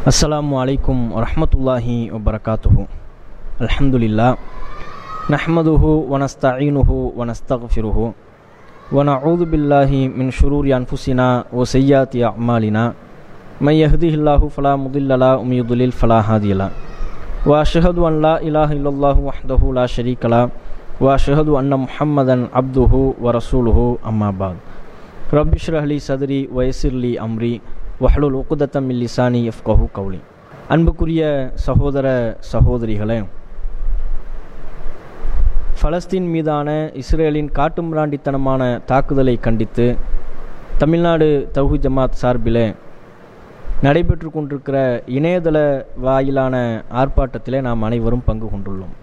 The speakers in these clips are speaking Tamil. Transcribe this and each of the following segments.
السلام عليكم ورحمة الله وبركاته. الحمد لله. نحمده ونستعينه ونستغفره ونعوذ بالله من شرور أنفسنا وسيئات أعمالنا. من يهده الله فلا مضل له ومن يضلل فلا هادي له. وأشهد أن لا إله إلا الله وحده لا شريك له وأشهد أن محمدا عبده ورسوله أما بعد. رب اشرح لي صدري ويسر لي أمري. வஹலுல் உக்குதத்தம் லிசானி எஃப்கஹு கவுலி அன்புக்குரிய சகோதர சகோதரிகளே ஃபலஸ்தீன் மீதான இஸ்ரேலின் காட்டுமிராண்டித்தனமான தாக்குதலை கண்டித்து தமிழ்நாடு தௌஹி ஜமாத் சார்பில் நடைபெற்று கொண்டிருக்கிற இணையதள வாயிலான ஆர்ப்பாட்டத்திலே நாம் அனைவரும் பங்கு கொண்டுள்ளோம்.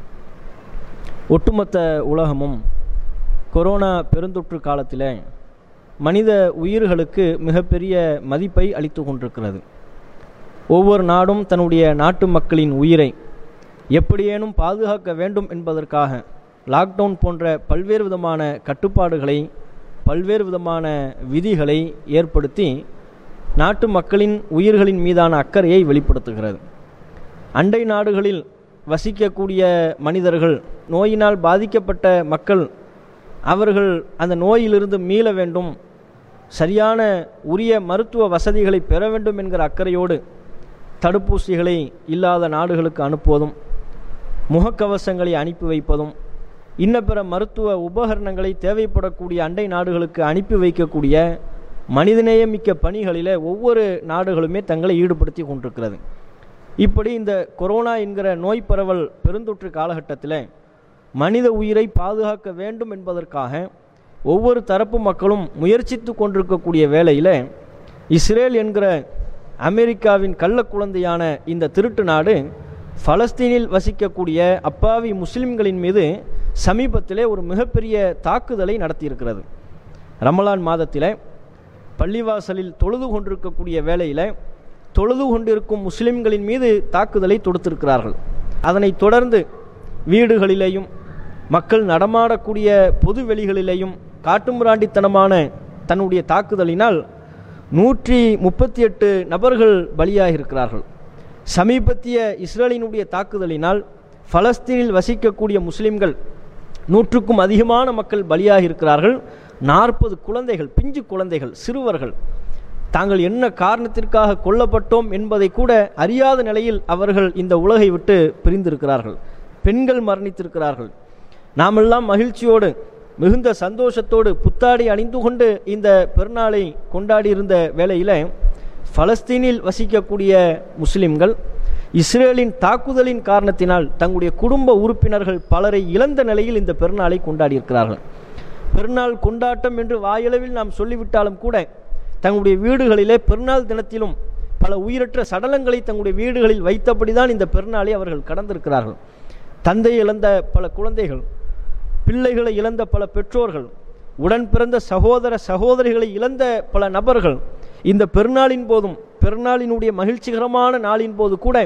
ஒட்டுமொத்த உலகமும் கொரோனா பெருந்தொற்று காலத்தில் மனித உயிர்களுக்கு மிகப்பெரிய மதிப்பை அளித்து கொண்டிருக்கிறது. ஒவ்வொரு நாடும் தன்னுடைய நாட்டு மக்களின் உயிரை எப்படியேனும் பாதுகாக்க வேண்டும் என்பதற்காக லாக்டவுன் போன்ற பல்வேறு விதமான கட்டுப்பாடுகளை பல்வேறு விதமான விதிகளை ஏற்படுத்தி நாட்டு மக்களின் உயிர்களின் மீதான அக்கறையை வெளிப்படுத்துகிறது. அண்டை நாடுகளில் வசிக்கக்கூடிய மனிதர்கள் நோயினால் பாதிக்கப்பட்ட மக்கள் அவர்கள் அந்த நோயிலிருந்து மீள வேண்டும் சரியான உரிய மருத்துவ வசதிகளை பெற வேண்டும் என்கிற அக்கறையோடு தடுப்பூசிகளை இல்லாத நாடுகளுக்கு அனுப்புவதும் முகக்கவசங்களை அனுப்பி வைப்பதும் இன்ன பிற மருத்துவ உபகரணங்களை தேவைப்படக்கூடிய அண்டை நாடுகளுக்கு அனுப்பி வைக்கக்கூடிய மனிதநேயமிக்க பணிகளில் ஒவ்வொரு நாடுகளுமே தங்களை ஈடுபடுத்தி கொண்டிருக்கிறது. இப்படி இந்த கொரோனா என்கிற நோய் பரவல் பெருந்தொற்று காலகட்டத்தில் மனித உயிரை பாதுகாக்க வேண்டும் என்பதற்காக ஒவ்வொரு தரப்பு மக்களும் முயற்சித்து கொண்டிருக்கக்கூடிய வேளையில் இஸ்ரேல் என்கிற அமெரிக்காவின் கள்ள குழந்தையான இந்த திருட்டு நாடு பலஸ்தீனில் வசிக்கக்கூடிய அப்பாவி முஸ்லிம்களின் மீது சமீபத்திலே ஒரு மிகப்பெரிய தாக்குதலை நடத்தியிருக்கிறது. ரமலான் மாதத்தில் பள்ளிவாசலில் தொழுது கொண்டிருக்கக்கூடிய வேளையில் தொழுது கொண்டிருக்கும் முஸ்லிம்களின் மீது தாக்குதலை தொடுத்திருக்கிறார்கள். அதனைத் தொடர்ந்து வீடுகளிலேயும் மக்கள் நடமாடக்கூடிய பொது வெளிகளிலேயும் காட்டுமிராண்டித்தனமான தன்னுடைய தாக்குதலினால் நூற்றி முப்பத்தி எட்டு நபர்கள் பலியாக இருக்கிறார்கள் சமீபத்திய இஸ்ரேலினுடைய தாக்குதலினால் பலஸ்தீனில் வசிக்கக்கூடிய முஸ்லிம்கள் நூற்றுக்கும் அதிகமான மக்கள் பலியாக இருக்கிறார்கள் நாற்பது குழந்தைகள் பிஞ்சு குழந்தைகள் சிறுவர்கள். தாங்கள் என்ன காரணத்திற்காக கொல்லப்பட்டோம் என்பதை கூட அறியாத நிலையில் அவர்கள் இந்த உலகை விட்டு பிரிந்திருக்கிறார்கள். பெண்கள் மரணித்திருக்கிறார்கள். நாமெல்லாம் மகிழ்ச்சியோடு மிகுந்த சந்தோஷத்தோடு புத்தாடி அணிந்து கொண்டு இந்த பெருநாளை கொண்டாடியிருந்த வேளையில் பலஸ்தீனில் வசிக்கக்கூடிய முஸ்லிம்கள் இஸ்ரேலின் தாக்குதலின் காரணத்தினால் தங்களுடைய குடும்ப உறுப்பினர்கள் பலரை இழந்த நிலையில் இந்த பெருநாளை கொண்டாடியிருக்கிறார்கள். பெருநாள் கொண்டாட்டம் என்று வாயளவில் நாம் சொல்லிவிட்டாலும் கூட தங்களுடைய வீடுகளிலே பெருநாள் தினத்திலும் பல உயிரற்ற சடலங்களை தங்களுடைய வீடுகளில் வைத்தபடிதான் இந்த பெருநாளை அவர்கள் கடந்திருக்கிறார்கள். தந்தை இழந்த பல குழந்தைகள் பிள்ளைகளை இழந்த பல பெற்றோர்கள் உடன் பிறந்த சகோதர சகோதரிகளை இழந்த பல நபர்கள் இந்த பெருநாளின் போதும் பெருநாளினுடைய மகிழ்ச்சிகரமான நாளின் போது கூட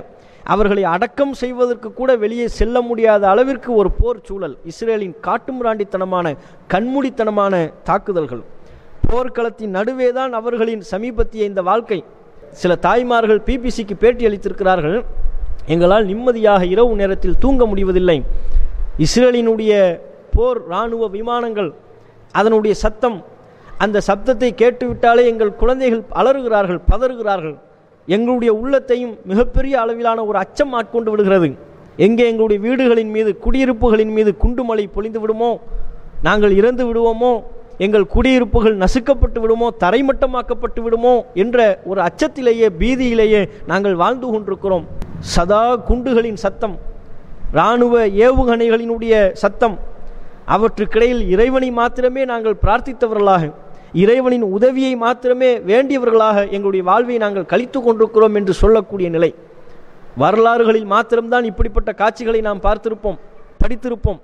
அவர்களை அடக்கம் செய்வதற்கு கூட வெளியே செல்ல முடியாத அளவிற்கு ஒரு போர் சூழல் இஸ்ரேலின் காட்டுமிராண்டித்தனமான கண்மூடித்தனமான தாக்குதல்கள். போர்க்களத்தின் நடுவே தான் அவர்களின் சமீபத்திய இந்த வாழ்க்கை. சில தாய்மார்கள் பிபிசிக்கு பேட்டி அளித்திருக்கிறார்கள் எங்களால் நிம்மதியாக இரவு நேரத்தில் தூங்க முடிவதில்லை. இஸ்ரேலினுடைய போர் இராணுவ விமானங்கள் அதனுடைய சத்தம் அந்த சப்தத்தை கேட்டுவிட்டாலே எங்கள் குழந்தைகள் அலறுகிறார்கள் பதறுகிறார்கள். எங்களுடைய உள்ளத்தையும் மிகப்பெரிய அளவிலான ஒரு அச்சம் ஆட்கொண்டு விடுகிறது. எங்கே எங்களுடைய வீடுகளின் மீது குடியிருப்புகளின் மீது குண்டுமலை பொழிந்து விடுமோ? நாங்கள் இறந்து விடுவோமோ? எங்கள் குடியிருப்புகள் நசுக்கப்பட்டு விடுமோ? தரைமட்டமாக்கப்பட்டு விடுமோ? என்ற ஒரு அச்சத்திலேயே பீதியிலேயே நாங்கள் வாழ்ந்து கொண்டிருக்கிறோம். சதா குண்டுகளின் சத்தம் இராணுவ ஏவுகணைகளினுடைய சத்தம் அவற்றுக்கிடையில் இறைவனை மாத்திரமே நாங்கள் பிரார்த்தித்தவர்களாக இறைவனின் உதவியை மாத்திரமே வேண்டியவர்களாக எங்களுடைய வாழ்வை நாங்கள் கழித்து கொண்டிருக்கிறோம் என்று சொல்லக்கூடிய நிலை. வரலாறுகளில் மாத்திரம்தான் இப்படிப்பட்ட காட்சிகளை நாம் பார்த்திருப்போம் படித்திருப்போம்.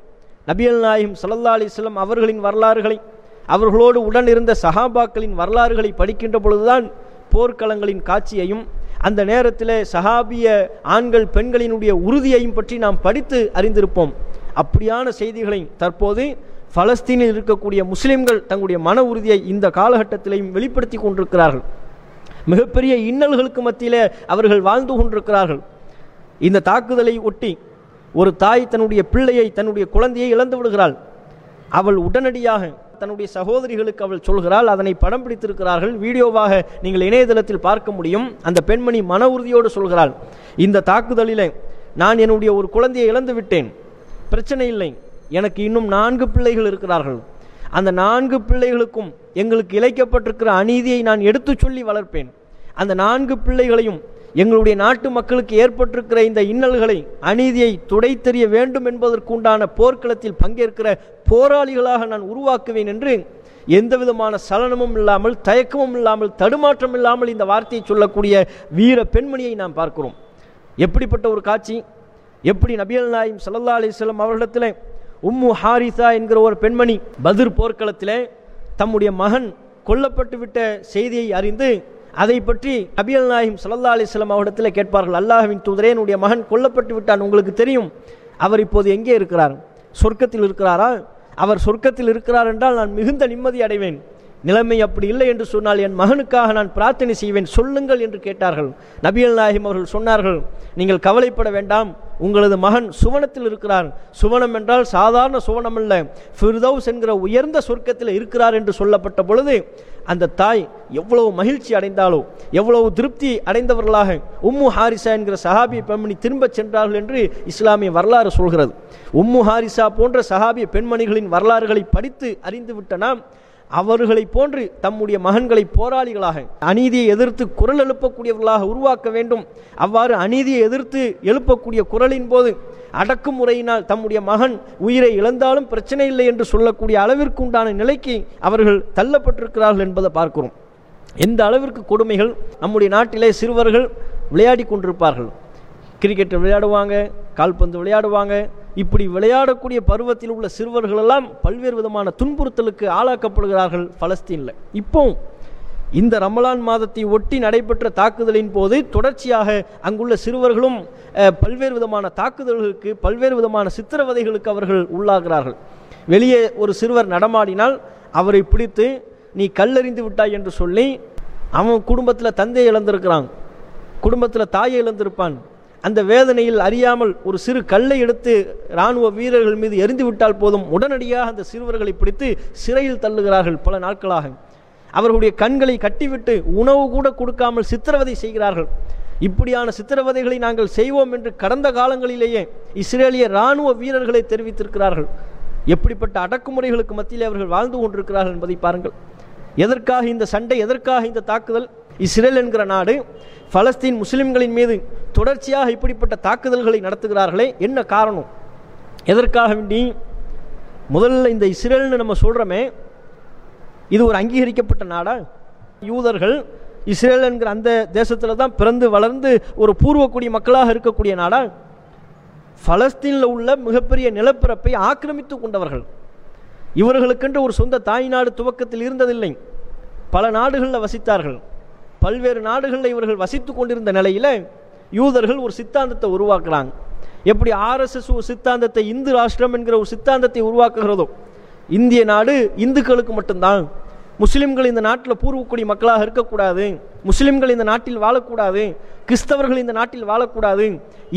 நபியல் நாயிம் சல்லா அலிஸ்லம் அவர்களின் வரலாறுகளை அவர்களோடு உடன் இருந்த சஹாபாக்களின் வரலாறுகளை படிக்கின்ற பொழுதுதான் போர்க்களங்களின் காட்சியையும் அந்த நேரத்தில் சஹாபிய ஆண்கள் பெண்களினுடைய உறுதியையும் பற்றி நாம் படித்து அறிந்திருப்போம். அப்படியான செய்திகளை தற்போது பலஸ்தீனில் இருக்கக்கூடிய முஸ்லிம்கள் தங்களுடைய மன உறுதியை இந்த காலகட்டத்திலையும் வெளிப்படுத்தி கொண்டிருக்கிறார்கள். மிகப்பெரிய இன்னல்களுக்கு மத்தியிலே அவர்கள் வாழ்ந்து கொண்டிருக்கிறார்கள். இந்த தாக்குதலை ஒட்டி ஒரு தாய் தன்னுடைய பிள்ளையை தன்னுடைய குழந்தையை இழந்து விடுகிறாள். அவள் உடனடியாக தன்னுடைய சகோதரிகளுக்கு அவள் சொல்கிறாள் அதனை படம் பிடித்திருக்கிறார்கள். வீடியோவாக நீங்கள் இணையதளத்தில் பார்க்க முடியும். அந்த பெண்மணி மன உறுதியோடு சொல்கிறாள் இந்த தாக்குதலில் நான் என்னுடைய ஒரு குழந்தையை இழந்து விட்டேன். பிரச்சனை இல்லை. எனக்கு இன்னும் நான்கு பிள்ளைகள் இருக்கிறார்கள். அந்த நான்கு பிள்ளைகளுக்கும் எங்களுக்கு இழைக்கப்பட்டிருக்கிற அநீதியை நான் எடுத்துச் சொல்லி வளர்ப்பேன். அந்த நான்கு பிள்ளைகளையும் எங்களுடைய நாட்டு மக்களுக்கு ஏற்பட்டிருக்கிற இந்த இன்னல்களை அநீதியை துடைத்தெறிய வேண்டும் என்பதற்குண்டான போர்க்களத்தில் பங்கேற்கிற போராளிகளாக நான் உருவாக்குவேன் என்று எந்த விதமான சலனமும் இல்லாமல் தயக்கமும் இல்லாமல் தடுமாற்றம் இல்லாமல் இந்த வார்த்தையை சொல்லக்கூடிய வீர பெண்மணியை நாம் பார்க்கிறோம். எப்படிப்பட்ட ஒரு காட்சி? எப்படி நபியல் நாயும் சல்லா அலிஸ்லாம் அவர்களிடத்தில் உம்மு ஹாரிசா என்கிற ஒரு பெண்மணி பதிர் போர்க்களத்திலே தம்முடைய மகன் கொல்லப்பட்டு விட்ட செய்தியை அறிந்து அதை பற்றி நபியல் நாயிம் சல்லா அலிஸ்லாம் அவரிடத்தில் கேட்பார்கள். அல்லாஹின் தூதரே என்னுடைய மகன் கொல்லப்பட்டு விட்டான். உங்களுக்கு தெரியும் அவர் இப்போது எங்கே இருக்கிறார்? சொர்க்கத்தில் இருக்கிறாரா? அவர் சொர்க்கத்தில் இருக்கிறார் என்றால் நான் மிகுந்த நிம்மதி அடைவேன். நிலைமை அப்படி இல்லை என்று சொன்னால் என் மகனுக்காக நான் பிரார்த்தனை செய்வேன். சொல்லுங்கள் என்று கேட்டார்கள். நபியல் நாயிம் அவர்கள் சொன்னார்கள் நீங்கள் கவலைப்பட வேண்டாம். உங்களது மகன் சுவனத்தில் இருக்கிறார் சுவனம் என்றால் சாதாரண சுவனம் அல்ல ஃபிர்தவுஸ் என்கிற உயர்ந்த சொர்க்கத்தில் இருக்கிறார் என்று சொல்லப்பட்ட பொழுது அந்த தாய் எவ்வளவு மகிழ்ச்சி அடைந்தாலோ எவ்வளவு திருப்தி அடைந்தவர்களாக. உம்மு ஹாரிசா என்கிற சஹாபிய பெண்மணி திரும்பச் சென்றார்கள் என்று இஸ்லாமிய வரலாறு சொல்கிறது. உம்மு ஹாரிசா போன்ற சஹாபிய பெண்மணிகளின் வரலாறுகளை படித்து அறிந்துவிட்ட நாம் அவர்களை போன்று தம்முடைய மகன்களை போராளிகளாக அநீதியை எதிர்த்து குரல் எழுப்பக்கூடியவர்களாக உருவாக்க வேண்டும். அவ்வாறு அநீதியை எதிர்த்து எழுப்பக்கூடிய குரலின் போது அடக்குமுறையினால் தம்முடைய மகன் உயிரை இழந்தாலும் பிரச்சனை இல்லை என்று சொல்லக்கூடிய அளவிற்கு உண்டான நிலைக்கு அவர்கள் தள்ளப்பட்டிருக்கிறார்கள் என்பதை பார்க்கிறோம். எந்த அளவிற்கு கொடுமைகள் நம்முடைய நாட்டிலே சிறுவர்கள் விளையாடி கொண்டிருப்பார்கள். கிரிக்கெட் விளையாடுவாங்க கால்பந்து விளையாடுவாங்க. இப்படி விளையாடக்கூடிய பருவத்தில் உள்ள சிறுவர்களெல்லாம் பல்வேறு விதமான துன்புறுத்தலுக்கு ஆளாக்கப்படுகிறார்கள் பலஸ்தீனில். இப்போ இந்த ரமலான் மாதத்தை ஒட்டி நடைபெற்ற தாக்குதலின் போது தொடர்ச்சியாக அங்குள்ள சிறுவர்களும் பல்வேறு விதமான தாக்குதல்களுக்கு பல்வேறு விதமான சித்திரவதைகளுக்கு அவர்கள் உள்ளாகிறார்கள். வெளியே ஒரு சிறுவர் நடமாடினால் அவரை பிடித்து நீ கல்லறிந்து விட்டாய் என்று சொல்லி அவன் குடும்பத்தில் தந்தையை இழந்திருக்கிறான். குடும்பத்தில் தாயை இழந்திருப்பான். அந்த வேதனையில் அறியாமல் ஒரு சிறு கல்லை எடுத்து இராணுவ வீரர்கள் மீது எரிந்து விட்டால் போதும். உடனடியாக அந்த சிறுவர்களை பிடித்து சிறையில் தள்ளுகிறார்கள் பல நாட்களாக. அவர்களுடைய கண்களை கட்டிவிட்டு உணவு கூட கொடுக்காமல் சித்திரவதை செய்கிறார்கள். இப்படியான சித்திரவதைகளை நாங்கள் செய்வோம் என்று கடந்த காலங்களிலேயே இஸ்ரேலிய இராணுவ வீரர்களை தெரிவித்திருக்கிறார்கள். எப்படிப்பட்ட அடக்குமுறைகளுக்கு மத்தியில் அவர்கள் வாழ்ந்து கொண்டிருக்கிறார்கள் என்பதை பாருங்கள். எதற்காக இந்த சண்டை எதற்காக இந்த தாக்குதல்? இஸ்ரேல் என்கிற நாடு பலஸ்தீன் முஸ்லிம்களின் மீது தொடர்ச்சியாக இப்படிப்பட்ட தாக்குதல்களை நடத்துகிறார்களே என்ன காரணம்? எதற்காக வேண்டி? முதல்ல இந்த இஸ்ரேல்னு நம்ம சொல்கிறோமே இது ஒரு அங்கீகரிக்கப்பட்ட நாடா? யூதர்கள் இஸ்ரேல் என்கிற அந்த தேசத்தில் தான் பிறந்து வளர்ந்து ஒரு பூர்வக்குடி மக்களாக இருக்கக்கூடிய நாடா? பலஸ்தீனில் உள்ள மிகப்பெரிய நிலப்பரப்பை ஆக்கிரமித்து கொண்டவர்கள். இவர்களுக்கென்று ஒரு சொந்த தாய் நாடு துவக்கத்தில் இருந்ததில்லை. பல நாடுகளில் வசித்தார்கள். பல்வேறு நாடுகளில் இவர்கள் வசித்து கொண்டிருந்த நிலையில் யூதர்கள் ஒரு சித்தாந்தத்தை உருவாக்குறாங்க. எப்படி ஆர்எஸ்எஸ் ஒரு சித்தாந்தத்தை இந்து ராஷ்டிரம் என்கிற ஒரு சித்தாந்தத்தை உருவாக்குகிறதோ இந்திய நாடு இந்துக்களுக்கு மட்டும்தான். முஸ்லிம்கள் இந்த நாட்டில் பூர்வக்குடி மக்களாக இருக்கக்கூடாது. முஸ்லிம்கள் இந்த நாட்டில் வாழக்கூடாது. கிறிஸ்தவர்கள் இந்த நாட்டில் வாழக்கூடாது.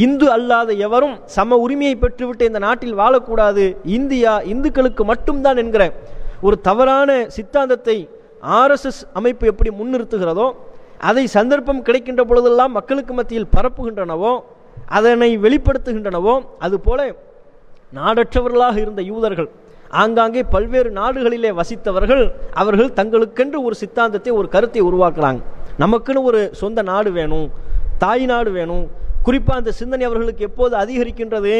இந்து அல்லாத எவரும் சம உரிமையை பெற்றுவிட்டு இந்த நாட்டில் வாழக்கூடாது. இந்தியா இந்துக்களுக்கு மட்டும்தான் என்கிற ஒரு தவறான சித்தாந்தத்தை ஆர்எஸ்எஸ் அமைப்பு எப்படி முன்னிறுத்துகிறதோ அதை சந்தர்ப்பம் கிடைக்கின்ற பொழுதெல்லாம் மக்களுக்கு மத்தியில் பரப்புகின்றனவோ அதனை வெளிப்படுத்துகின்றனவோ அதுபோல நாடற்றவர்களாக இருந்த யூதர்கள் ஆங்காங்கே பல்வேறு நாடுகளிலே வசித்தவர்கள் அவர்கள் தங்களுக்கென்று ஒரு சித்தாந்தத்தை ஒரு கருத்தை உருவாக்குறாங்க. நமக்குன்னு ஒரு சொந்த நாடு வேணும் தாய் நாடு வேணும். குறிப்பாக அந்த சிந்தனை அவர்களுக்கு எப்போது அதிகரிக்கின்றது?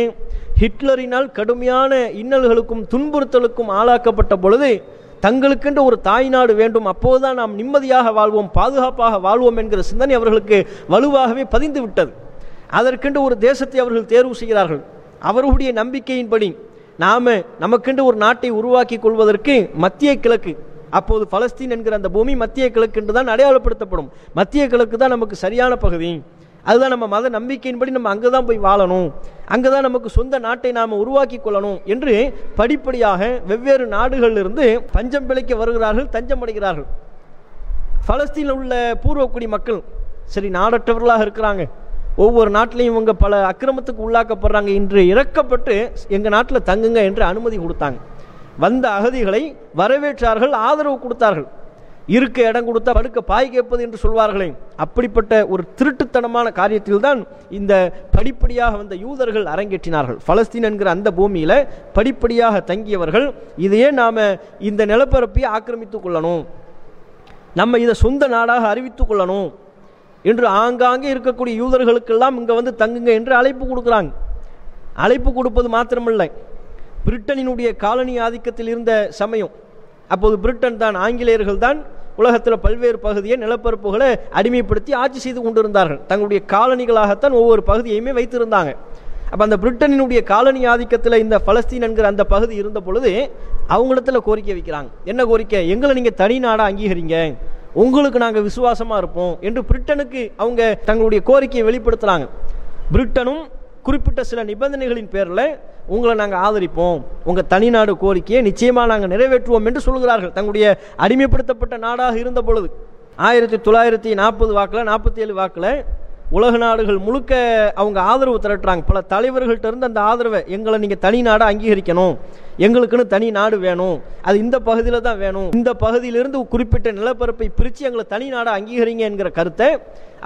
ஹிட்லரினால் கடுமையான இன்னல்களுக்கும் துன்புறுத்தலுக்கும் ஆளாக்கப்பட்ட பொழுது தங்களுக்கென்று ஒரு தாய் நாடு வேண்டும். அப்போதுதான் நாம் நிம்மதியாக வாழ்வோம் பாதுகாப்பாக வாழ்வோம் என்கிற சிந்தனை அவர்களுக்கு வலுவாகவே பதிந்து விட்டது. அதற்கென்று ஒரு தேசத்தை அவர்கள் தேர்வு செய்கிறார்கள். அவர்களுடைய நம்பிக்கையின்படி நாம் நமக்கென்று ஒரு நாட்டை உருவாக்கி கொள்வதற்கு மத்திய கிழக்கு அப்போது பலஸ்தீன் என்கிற அந்த பூமி மத்திய கிழக்கு என்று தான் அடையாளப்படுத்தப்படும். மத்திய கிழக்கு தான் நமக்கு சரியான பகுதி. அதுதான் நம்ம மத நம்பிக்கையின்படி நம்ம அங்கே தான் போய் வாழணும். அங்கே தான் நமக்கு சொந்த நாட்டை நாம் உருவாக்கி கொள்ளணும் என்று படிப்படியாக வெவ்வேறு நாடுகளிலிருந்து பஞ்சம் பிழைக்க வருகிறார்கள் தஞ்சம் அடைகிறார்கள். பலஸ்தீனில் உள்ள பூர்வக்குடி மக்கள் சரி நாடற்றவர்களாக இருக்கிறாங்க. ஒவ்வொரு நாட்டிலையும் இவங்க பல அக்கிரமத்துக்கு உள்ளாக்கப்படுறாங்க இன்று இறக்கப்பட்டு எங்கள் நாட்டில் தங்குங்க என்று அனுமதி கொடுத்தாங்க. வந்த அகதிகளை வரவேற்றார்கள் ஆதரவு கொடுத்தார்கள். இருக்க இடம் கொடுத்தா படுக்க பாய் கேட்பது என்று சொல்வார்களே. அப்படிப்பட்ட ஒரு திருட்டுத்தனமான காரியத்தில் தான் இந்த படிப்படியாக வந்த யூதர்கள் அரங்கேற்றினார்கள். பலஸ்தீன் என்கிற அந்த பூமியில் படிப்படியாக தங்கியவர்கள் இதையே நாம் இந்த நிலப்பரப்பை ஆக்கிரமித்துக் கொள்ளணும். நம்ம இதை சொந்த நாடாக அறிவித்துக் கொள்ளணும். என்று ஆங்காங்கே இருக்கக்கூடிய யூதர்களுக்கெல்லாம் இங்கே வந்து தங்குங்க என்று அழைப்பு கொடுக்குறாங்க. அழைப்பு கொடுப்பது மாத்திரமில்லை. பிரிட்டனினுடைய காலனி ஆதிக்கத்தில் இருந்த சமயம். அப்போது பிரிட்டன் தான் ஆங்கிலேயர்கள் தான் உலகத்தில் பல்வேறு பகுதியை நிலப்பரப்புகளை அடிமைப்படுத்தி ஆட்சி செய்து கொண்டிருந்தார்கள். தங்களுடைய காலனிகளாகத்தான் ஒவ்வொரு பகுதியையுமே வைத்திருந்தாங்க. அப்போ அந்த பிரிட்டனினுடைய காலனி ஆதிக்கத்தில் இந்த பலஸ்தீன் என்கிற அந்த பகுதி இருந்த பொழுது அவங்களிடத்தில் கோரிக்கை வைக்கிறாங்க. என்ன கோரிக்கை? எங்களை நீங்கள் தனி நாடாக அங்கீகரிங்க. உங்களுக்கு நாங்கள் விசுவாசமாக இருப்போம் என்று பிரிட்டனுக்கு அவங்க தங்களுடைய கோரிக்கையை வெளிப்படுத்துகிறாங்க பிரிட்டனும் குறிப்பிட்ட சில நிபந்தனைகளின் பேரில் உங்களை நாங்கள் ஆதரிப்போம். உங்கள் தனிநாடு கோரிக்கையை நிச்சயமாக நாங்கள் நிறைவேற்றுவோம் என்று சொல்கிறார்கள் தங்களுடைய அடிமைப்படுத்தப்பட்ட நாடாக இருந்த பொழுது ஆயிரத்தி தொள்ளாயிரத்தி நாற்பது வாக்கில் நாற்பத்தி ஏழு வாக்கில் உலக நாடுகள் முழுக்க அவங்க ஆதரவு திரட்டுறாங்க. பல தலைவர்கள்ட்ட இருந்து அந்த ஆதரவை எங்களை நீங்கள் தனி நாடாக அங்கீகரிக்கணும். எங்களுக்குன்னு தனி நாடு வேணும். அது இந்த பகுதியில் தான் வேணும். இந்த பகுதியிலிருந்து குறிப்பிட்ட நிலப்பரப்பை பிரித்து எங்களை தனி நாடாக அங்கீகரிங்க என்கிற கருத்தை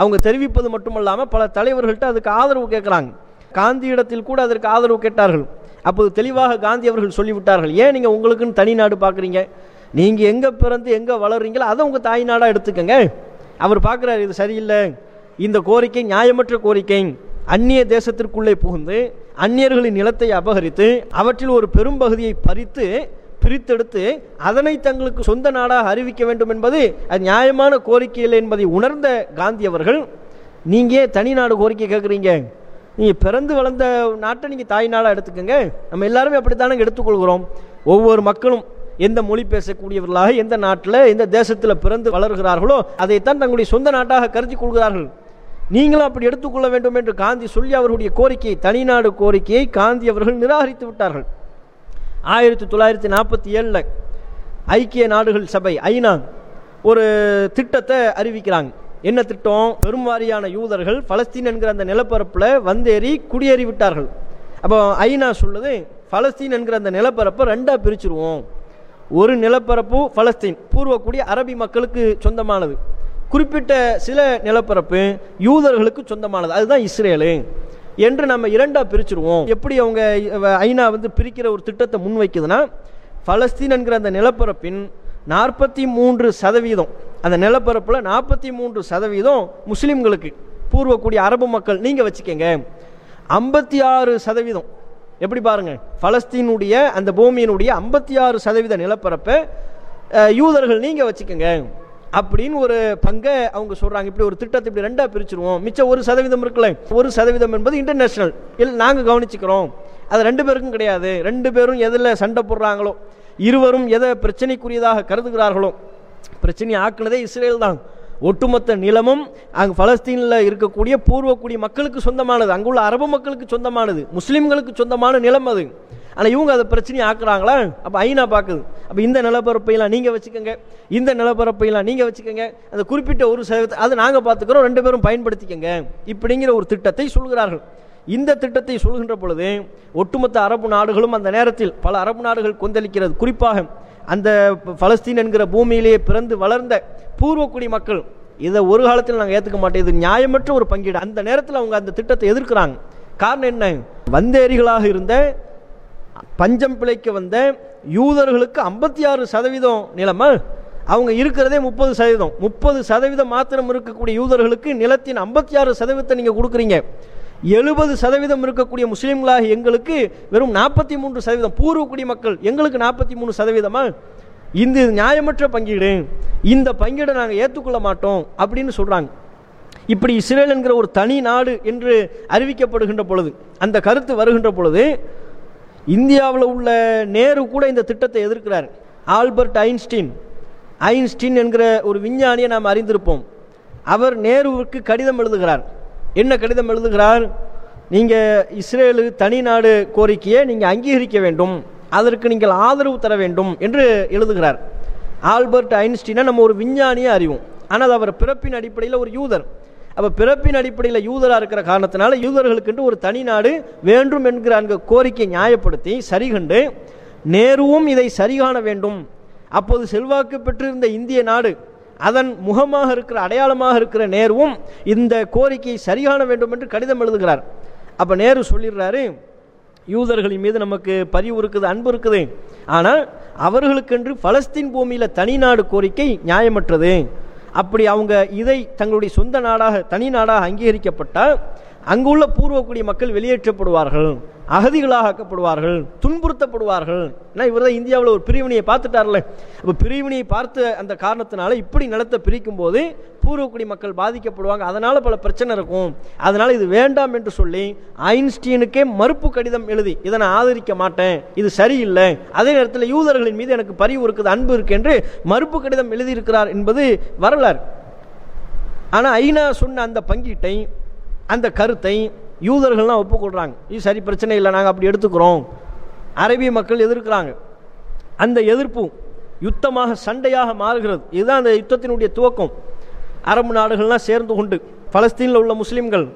அவங்க தெரிவிப்பது மட்டுமல்லாமல் பல தலைவர்கள்ட்ட அதுக்கு ஆதரவு கேட்குறாங்க. காந்தியிடத்தில் கூட அதற்கு ஆதரவு கேட்டார்கள். அப்போது தெளிவாக காந்தி அவர்கள் சொல்லிவிட்டார்கள் ஏன் நீங்கள் உங்களுக்குன்னு தனி நாடு பார்க்குறீங்க? நீங்கள் எங்கே பிறந்து எங்கே வளர்றீங்களோ அதை உங்கள் தாய் நாடாக எடுத்துக்கங்க. அவர் பார்க்குறாரு இது சரியில்லை. இந்த கோரிக்கை நியாயமற்ற கோரிக்கை. அந்நிய தேசத்திற்குள்ளே புகுந்து அந்நியர்களின் நிலத்தை அபகரித்து அவற்றில் ஒரு பெரும்பகுதியை பறித்து பிரித்தெடுத்து அதனை தங்களுக்கு சொந்த நாடாக அறிவிக்க வேண்டும் என்பது அது நியாயமான கோரிக்கை இல்லை என்பதை உணர்ந்த காந்தி அவர்கள் நீங்கள் தனி நாடு கோரிக்கை கேட்குறீங்க? நீங்கள் பிறந்து வளர்ந்த நாட்டை நீங்கள் தாய்நாடாக எடுத்துக்கோங்க. நம்ம எல்லாருமே அப்படித்தானே எடுத்துக்கொள்கிறோம். ஒவ்வொரு மக்களும் எந்த மொழி பேசக்கூடியவர்களாக எந்த நாட்டில் எந்த தேசத்தில் பிறந்து வளர்கிறார்களோ அதைத்தான் தங்களுடைய சொந்த நாட்டாக கருதி கொள்கிறார்கள். நீங்களும் அப்படி எடுத்துக்கொள்ள வேண்டும் என்று காந்தி சொல்லி அவர்களுடைய கோரிக்கையை தனிநாடு கோரிக்கையை காந்தி அவர்கள் நிராகரித்து விட்டார்கள். ஆயிரத்தி தொள்ளாயிரத்தி நாற்பத்தி ஏழில் ஐக்கிய நாடுகள் சபை ஐநா ஒரு திட்டத்தை அறிவிக்கிறாங்க. என்ன திட்டம்? பெரும்வாரியான யூதர்கள் பலஸ்தீன் என்கிற அந்த நிலப்பரப்பில் வந்தேறி குடியேறி விட்டார்கள். அப்போ ஐநா சொல்லுது பலஸ்தீன் என்கிற அந்த நிலப்பரப்பை ரெண்டாக பிரிச்சுருவோம். ஒரு நிலப்பரப்பு பலஸ்தீன் பூர்வக்கூடிய அரபி மக்களுக்கு சொந்தமானது. குறிப்பிட்ட சில நிலப்பரப்பு யூதர்களுக்கு சொந்தமானது. அதுதான் இஸ்ரேலு. என்று நம்ம இரண்டாக பிரிச்சுருவோம். எப்படி அவங்க ஐநா வந்து பிரிக்கிற ஒரு திட்டத்தை முன்வைக்குதுன்னா பலஸ்தீன் என்கிற அந்த நிலப்பரப்பின் நாற்பத்தி மூன்று சதவீதம் அந்த நிலப்பரப்பில் நாற்பத்தி மூன்று சதவீதம் முஸ்லீம்களுக்கு பூர்வக்கூடிய அரபு மக்கள் நீங்கள் வச்சுக்கோங்க. ஐம்பத்தி ஆறு சதவீதம். எப்படி பாருங்கள் பலஸ்தீனுடைய அந்த பூமியினுடைய ஐம்பத்தி ஆறு சதவீத நிலப்பரப்பை யூதர்கள் நீங்கள் வச்சுக்கோங்க. அப்படின்னு ஒரு பங்கை அவங்க சொல்கிறாங்க இப்படி ஒரு திட்டத்தை இப்படி ரெண்டாக பிரிச்சுருவோம். மிச்சம் ஒரு சதவீதம் இருக்குல்ல? ஒரு சதவீதம் என்பது இன்டர்நேஷ்னல் இல்லை நாங்கள் கவனிச்சுக்கிறோம். அது ரெண்டு பேருக்கும் கிடையாது. ரெண்டு பேரும் எதில் சண்டை போடுறாங்களோ இருவரும் எதை பிரச்சனைக்குரியதாக கருதுகிறார்களோ பிரச்சனை ஆக்குனதே இஸ்ரேல் தான் ஒட்டுமொத்த நிலமும் அங்கே பலஸ்தீனில் இருக்கக்கூடிய பூர்வக்கூடிய மக்களுக்கு சொந்தமானது. அங்குள்ள அரபு மக்களுக்கு சொந்தமானது. முஸ்லீம்களுக்கு சொந்தமான நிலம் அது. ஆனால் இவங்க அதை பிரச்சனையை ஆக்குறாங்களா அப்போ ஐநா பார்க்குது அப்போ இந்த நிலப்பரப்பையெல்லாம் நீங்கள் வச்சுக்கோங்க. இந்த நிலப்பரப்பையெல்லாம் நீங்கள் வச்சுக்கோங்க. அந்த குறிப்பிட்ட ஒரு சதவீதத்தை அதை நாங்கள் பார்த்துக்கிறோம் ரெண்டு பேரும் பயன்படுத்திக்கங்க. இப்படிங்கிற ஒரு திட்டத்தை சொல்கிறார்கள். இந்த திட்டத்தை சொல்கின்ற பொழுது ஒட்டுமொத்த அரபு நாடுகளும் அந்த நேரத்தில் பல அரபு நாடுகள் கொந்தளிக்கிறது. குறிப்பாக அந்த பலஸ்தீன் என்கிற பூமியிலேயே பிறந்து வளர்ந்த பூர்வக்குடி மக்கள் இதை ஒரு காலத்தில் நாங்கள் ஏற்றுக்க மாட்டோம். இது நியாயமற்ற ஒரு பங்கீடு. அந்த நேரத்தில் அவங்க அந்த திட்டத்தை எதிர்க்கிறாங்க. காரணம் என்ன? வந்தேரிகளாக இருந்த பஞ்சம் பிழைக்க வந்த யூதர்களுக்கு ஐம்பத்தி ஆறு சதவீதம் நிலமா. அவங்க இருக்கிறதே முப்பது சதவீதம். முப்பது சதவீதம் மாத்திரம் இருக்கக்கூடிய யூதர்களுக்கு நிலத்தின் ஐம்பத்தி ஆறு சதவீதத்தை நீங்கள் கொடுக்குறீங்க. எழுபது சதவீதம் இருக்கக்கூடிய முஸ்லீம்களாக எங்களுக்கு வெறும் நாற்பத்தி மூன்று சதவீதம். பூர்வக்குடி மக்கள் எங்களுக்கு நாற்பத்தி மூணு சதவீதமா இந்த நியாயமற்ற பங்கீடு இந்த பங்கீடை நாங்கள் ஏற்றுக்கொள்ள மாட்டோம் அப்படின்னு சொல்கிறாங்க இப்படி இஸ்ரேல் என்கிற ஒரு தனி நாடு என்று அறிவிக்கப்படுகின்ற பொழுது அந்த கருத்து வருகின்ற பொழுது இந்தியாவில் உள்ள நேரு கூட இந்த திட்டத்தை எதிர்க்கிறார். ஆல்பர்ட் ஐன்ஸ்டீன் ஐன்ஸ்டீன் என்கிற ஒரு விஞ்ஞானியை நாம் அறிந்திருப்போம். அவர் நேருவுக்கு கடிதம் எழுதுகிறார். என்ன கடிதம் எழுதுகிறார்? நீங்கள் இஸ்ரேலு தனி நாடு கோரிக்கையை நீங்கள் அங்கீகரிக்க வேண்டும். அதற்கு நீங்கள் ஆதரவு தர வேண்டும் என்று எழுதுகிறார். ஆல்பர்ட் ஐன்ஸ்டீனை நம்ம ஒரு விஞ்ஞானியை அறிவோம். ஆனால் அவர் பிறப்பின் அடிப்படையில் ஒரு யூதர். அப்போ பிறப்பின் அடிப்படையில் யூதராக இருக்கிற காரணத்தினால யூதர்களுக்கென்று ஒரு தனி நாடு வேண்டும் என்கிற அந்த கோரிக்கையை நியாயப்படுத்தி சரி கண்டு நேருவும் இதை சரிகாண வேண்டும். அப்போது செல்வாக்கு பெற்றிருந்த இந்திய நாடு அதன் முகமாக இருக்கிற அடையாளமாக இருக்கிற நேருவும் இந்த கோரிக்கையை சரியான வேண்டும் என்று கடிதம் எழுதுகிறார். அப்போ நேரு சொல்லிடுறாரு யூதர்களின் மீது நமக்கு பரிவு இருக்குது அன்பு இருக்குது. ஆனால் அவர்களுக்கென்று பலஸ்தீன் பூமியில் தனி நாடு கோரிக்கை நியாயமற்றது. அப்படி அவங்க இதை தங்களுடைய சொந்த நாடாக தனி நாடாக அங்கீகரிக்கப்பட்டால் அங்குள்ள பூர்வக்குடி மக்கள் வெளியேற்றப்படுவார்கள் அகதிகளாக ஆக்கப்படுவார்கள் துன்புறுத்தப்படுவார்கள். ஏன்னா இவர் தான் இந்தியாவில் ஒரு பிரிவினையை பார்த்துட்டார்ல. அப்போ பிரிவினையை பார்த்த அந்த காரணத்தினால இப்படி நிலத்தை பிரிக்கும் போது பூர்வக்குடி மக்கள் பாதிக்கப்படுவாங்க. அதனால் பல பிரச்சனை இருக்கும். அதனால் இது வேண்டாம் என்று சொல்லி ஐன்ஸ்டீனுக்கே மறுப்பு கடிதம் எழுதி இதை நான் ஆதரிக்க மாட்டேன். இது சரியில்லை. அதே நேரத்தில் யூதர்களின் மீது எனக்கு பரிவு இருக்குது அன்பு இருக்கு என்று மறுப்பு கடிதம் எழுதியிருக்கிறார் என்பது வரலாறு. ஆனால் ஐநா சொன்ன அந்த பங்கீட்டை அந்த கருத்தை யூதர்கள்லாம் ஒப்புக்கொள்கிறாங்க இது சரி பிரச்சனை இல்லை நாங்கள் அப்படி எடுத்துக்கிறோம். அரபிய மக்கள் எதிர்க்கிறாங்க. அந்த எதிர்ப்பும் யுத்தமாக சண்டையாக மாறுகிறது. இதுதான் அந்த யுத்தத்தினுடைய துவக்கம். அரபு நாடுகள்லாம் சேர்ந்து கொண்டு பலஸ்தீனில் உள்ள முஸ்லீம்கள்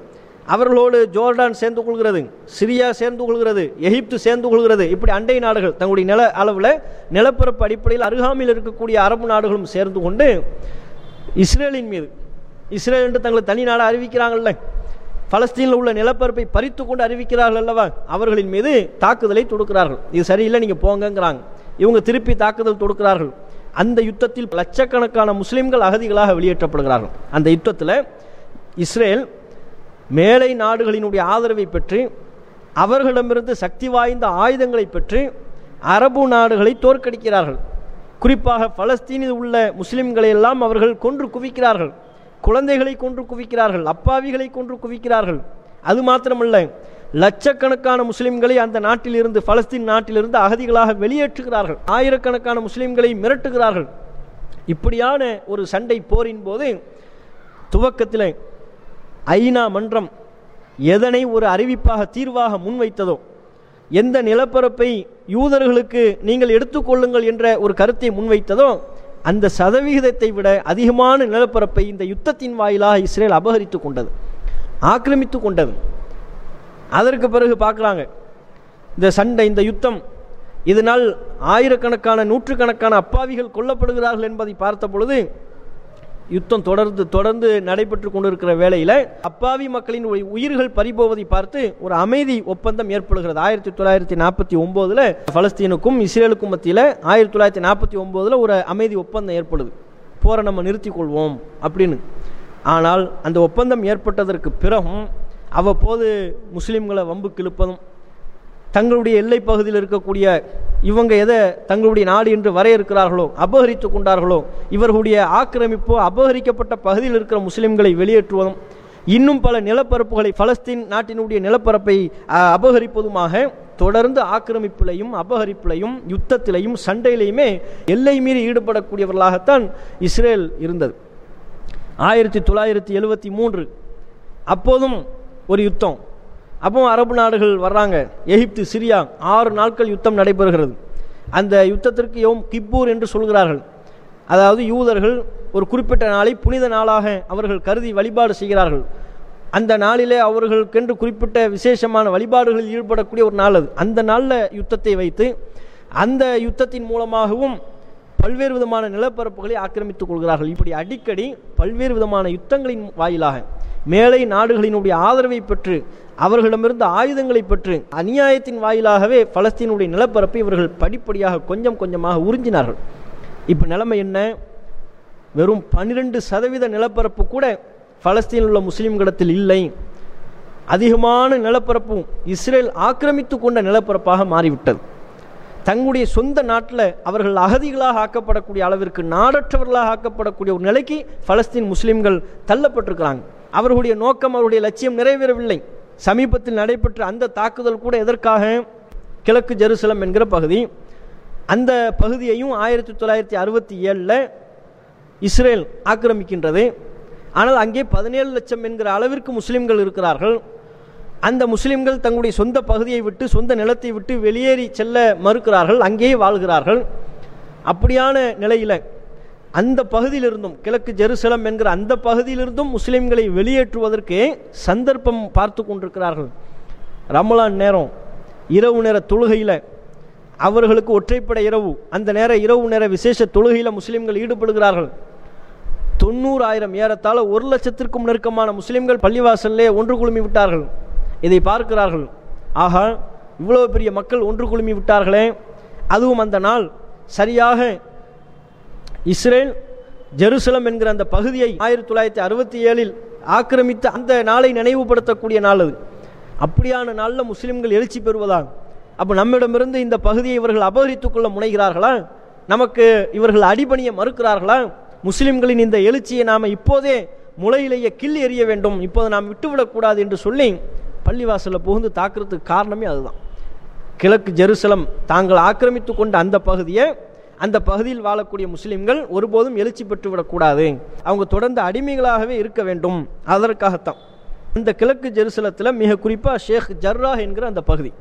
அவர்களோடு ஜோர்டான் சேர்ந்து கொள்கிறது சிரியா சேர்ந்து கொள்கிறது எகிப்து சேர்ந்து கொள்கிறது. இப்படி அண்டை நாடுகள் தங்களுடைய நில அளவில் நிலப்பரப்பு அடிப்படையில் அருகாமையில் இருக்கக்கூடிய அரபு நாடுகளும் சேர்ந்து கொண்டு இஸ்ரேலின் மீது இஸ்ரேல் என்று தங்களை தனி நாடாக அறிவிக்கிறாங்கள்ல பலஸ்தீனில் உள்ள நிலப்பரப்பை பறித்து கொண்டு அறிவிக்கிறார்கள் அல்லவா? அவர்களின் மீது தாக்குதலை தொடுக்கிறார்கள். இது சரியில்லை நீங்கள் போங்கங்கிறாங்க. இவங்க திருப்பி தாக்குதல் தொடுக்கிறார்கள். அந்த யுத்தத்தில் லட்சக்கணக்கான முஸ்லிம்கள் அகதிகளாக வெளியேற்றப்படுகிறார்கள். அந்த யுத்தத்தில் இஸ்ரேல் மேலை நாடுகளினுடைய ஆதரவை பெற்று அவர்களிடமிருந்து சக்தி வாய்ந்த ஆயுதங்களை பெற்று அரபு நாடுகளை தோற்கடிக்கிறார்கள். குறிப்பாக பலஸ்தீனில் உள்ள முஸ்லிம்களை எல்லாம் அவர்கள் கொன்று குவிக்கிறார்கள். குழந்தைகளை கொன்று குவிக்கிறார்கள் அப்பாவிகளை கொன்று குவிக்கிறார்கள். அது மாத்திரமல்ல லட்சக்கணக்கான முஸ்லிம்களை அந்த நாட்டிலிருந்து பலஸ்தீன் நாட்டிலிருந்து அகதிகளாக வெளியேற்றுகிறார்கள். ஆயிரக்கணக்கான முஸ்லிம்களை மிரட்டுகிறார்கள். இப்படியான ஒரு சண்டை போரின் போது துவக்கத்தில் ஐநா மன்றம் எதனை ஒரு அறிவிப்பாக தீர்வாக முன்வைத்ததோ எந்த நிலப்பரப்பை யூதர்களுக்கு நீங்கள் எடுத்துக்கொள்ளுங்கள் என்ற ஒரு கருத்தை முன்வைத்ததோ அந்த சதவிகிதத்தை விட அதிகமான நிலப்பரப்பை இந்த யுத்தத்தின் வாயிலாக இஸ்ரேல் அபகரித்து கொண்டது ஆக்கிரமித்து கொண்டது. அதற்கு பிறகு பார்க்குறாங்க இந்த சண்டை இந்த யுத்தம் இதனால் ஆயிரக்கணக்கான நூற்றுக்கணக்கான அப்பாவிகள் கொல்லப்படுகிறார்கள் என்பதை பார்த்த பொழுது யுத்தம் தொடர்ந்து தொடர்ந்து நடைபெற்று கொண்டிருக்கிற வேளையில் அப்பாவி மக்களின் உயிர்கள் பறிபோவதை பார்த்து ஒரு அமைதி ஒப்பந்தம் ஏற்படுகிறது. ஆயிரத்தி தொள்ளாயிரத்தி நாற்பத்தி ஒம்போதில் பலஸ்தீனுக்கும் இஸ்ரேலுக்கும் மத்தியில் ஆயிரத்தி தொள்ளாயிரத்தி நாற்பத்தி ஒம்போதில் ஒரு அமைதி ஒப்பந்தம் ஏற்படுது. போரை நம்ம நிறுத்தி கொள்வோம் அப்படின்னு. ஆனால் அந்த ஒப்பந்தம் ஏற்பட்டதற்கு பிறகும் அவ்வப்போது முஸ்லீம்களை வம்பு கிழப்பதும் தங்களுடைய எல்லை பகுதியில் இருக்கக்கூடிய இவங்க எதை தங்களுடைய நாடு என்று வரையறுக்கிறார்களோ அபகரித்து கொண்டார்களோ இவர்களுடைய ஆக்கிரமிப்போ அபகரிக்கப்பட்ட பகுதியில் இருக்கிற முஸ்லிம்களை வெளியேற்றுவதும் இன்னும் பல நிலப்பரப்புகளை பலஸ்தீன் நாட்டினுடைய நிலப்பரப்பை அபகரிப்பதுமாக தொடர்ந்து ஆக்கிரமிப்பிலையும் அபகரிப்பிலையும் யுத்தத்திலையும் சண்டையிலையுமே எல்லை மீறி ஈடுபடக்கூடியவர்களாகத்தான் இஸ்ரேல் இருந்தது. ஆயிரத்தி தொள்ளாயிரத்தி எழுபத்தி மூன்று அப்போதும் ஒரு யுத்தம். அப்போ அரபு நாடுகள் வர்றாங்க. எகிப்து சிரியா ஆறு நாட்கள் யுத்தம் நடைபெறுகிறது. அந்த யுத்தத்திற்கு யோம் கிப்பூர் என்று சொல்கிறார்கள். அதாவது யூதர்கள் ஒரு குறிப்பிட்ட நாளை புனித நாளாக அவர்கள் கருதி வழிபாடு செய்கிறார்கள். அந்த நாளிலே அவர்களுக்கென்று குறிப்பிட்ட விசேஷமான வழிபாடுகளில் ஈடுபடக்கூடிய ஒரு நாள் அது. அந்த நாளில் யுத்தத்தை வைத்து அந்த யுத்தத்தின் மூலமாகவும் பல்வேறு விதமான நிலப்பரப்புகளை ஆக்கிரமித்துக் கொள்கிறார்கள். இப்படி அடிக்கடி பல்வேறு விதமான யுத்தங்களின் வாயிலாக மேலை நாடுகளினுடைய ஆதரவை பெற்று அவர்களிடமிருந்து ஆயுதங்களை பெற்று அநியாயத்தின் வாயிலாகவே பலஸ்தீனுடைய நிலப்பரப்பை இவர்கள் படிப்படியாக கொஞ்சம் கொஞ்சமாக உறிஞ்சினார்கள். இப்போ நிலைமை என்ன? வெறும் பன்னிரெண்டு சதவீத நிலப்பரப்பு கூட பலஸ்தீனில் உள்ள முஸ்லீம்களிடத்தில் இல்லை. அதிகமான நிலப்பரப்பும் இஸ்ரேல் ஆக்கிரமித்து கொண்ட நிலப்பரப்பாக மாறிவிட்டது. தங்களுடைய சொந்த நாட்டில் அவர்கள் அகதிகளாக ஆக்கப்படக்கூடிய அளவிற்கு நாடற்றவர்களாக ஆக்கப்படக்கூடிய ஒரு நிலைக்கு பலஸ்தீன் முஸ்லீம்கள் தள்ளப்பட்டிருக்கிறாங்க. அவர்களுடைய நோக்கம் அவருடைய லட்சியம் நிறைவேறவில்லை. சமீபத்தில் நடைபெற்ற அந்த தாக்குதல் கூட எதற்காக? கிழக்கு ஜெருசலம் என்கிற பகுதி. அந்த பகுதியையும் ஆயிரத்தி தொள்ளாயிரத்தி அறுபத்தி ஏழில் இஸ்ரேல் ஆக்கிரமிக்கின்றது. ஆனால் அங்கே பதினேழு லட்சம் என்கிற அளவிற்கு முஸ்லீம்கள் இருக்கிறார்கள். அந்த முஸ்லீம்கள் தங்களுடைய சொந்த பகுதியை விட்டு சொந்த நிலத்தை விட்டு வெளியேறி செல்ல மறுக்கிறார்கள். அங்கேயே வாழ்கிறார்கள். அப்படியான நிலையில் அந்த பகுதியிலிருந்தும் கிழக்கு ஜெருசலம் என்கிற அந்த பகுதியிலிருந்தும் முஸ்லிம்களை வெளியேற்றுவதற்கு சந்தர்ப்பம் பார்த்து கொண்டிருக்கிறார்கள். ரமலான் நேரம் இரவு நேர தொழுகையில் அவர்களுக்கு ஒற்றைப்படை இரவு அந்த நேர இரவு நேர விசேஷ தொழுகையில் முஸ்லிம்கள் ஈடுபடுகிறார்கள். தொண்ணூறாயிரம் ஏறத்தாழ ஒரு லட்சத்திற்கும் நெருக்கமான முஸ்லிம்கள் பள்ளிவாசல்லே ஒன்று குழுமி விட்டார்கள். இதை பார்க்கிறார்கள். ஆக இவ்வளோ பெரிய மக்கள் ஒன்று குழுமி விட்டார்களே. அதுவும் அந்த நாள் சரியாக இஸ்ரேல் ஜெருசலம் என்கிற அந்த பகுதியை ஆயிரத்தி தொள்ளாயிரத்தி அறுபத்தி ஏழில் ஆக்கிரமித்த அந்த நாளை நினைவுபடுத்தக்கூடிய நாள் அது. அப்படியான நாளில் முஸ்லிம்கள் எழுச்சி பெறுவதா அப்போ நம்மிடமிருந்து இந்த பகுதியை இவர்கள் அபகரித்துக் கொள்ள முனைகிறார்களா? நமக்கு இவர்கள் அடிபணிய மறுக்கிறார்களா? முஸ்லிம்களின் இந்த எழுச்சியை நாம் இப்போதே முளையிலேயே கிள்ளி எறிய வேண்டும். இப்போது நாம் விட்டுவிடக்கூடாது என்று சொல்லி பள்ளிவாசலில் புகுந்து தாக்குறதுக்கு காரணமே அதுதான். கிழக்கு ஜெருசலம் தாங்கள் ஆக்கிரமித்து கொண்ட அந்த பகுதியை அந்த பகுதியில் வாழக்கூடிய முஸ்லிம்கள் ஒருபோதும் எழுச்சி பெற்றுவிடக்கூடாது. அவங்க தொடர்ந்து அடிமைகளாகவே இருக்க வேண்டும். அதற்காகத்தான். இந்த கிழக்கு ஜெருசலத்தில் மிக குறிப்பாக ஷேக் ஜர்ரா என்கிற அந்த பகுதி.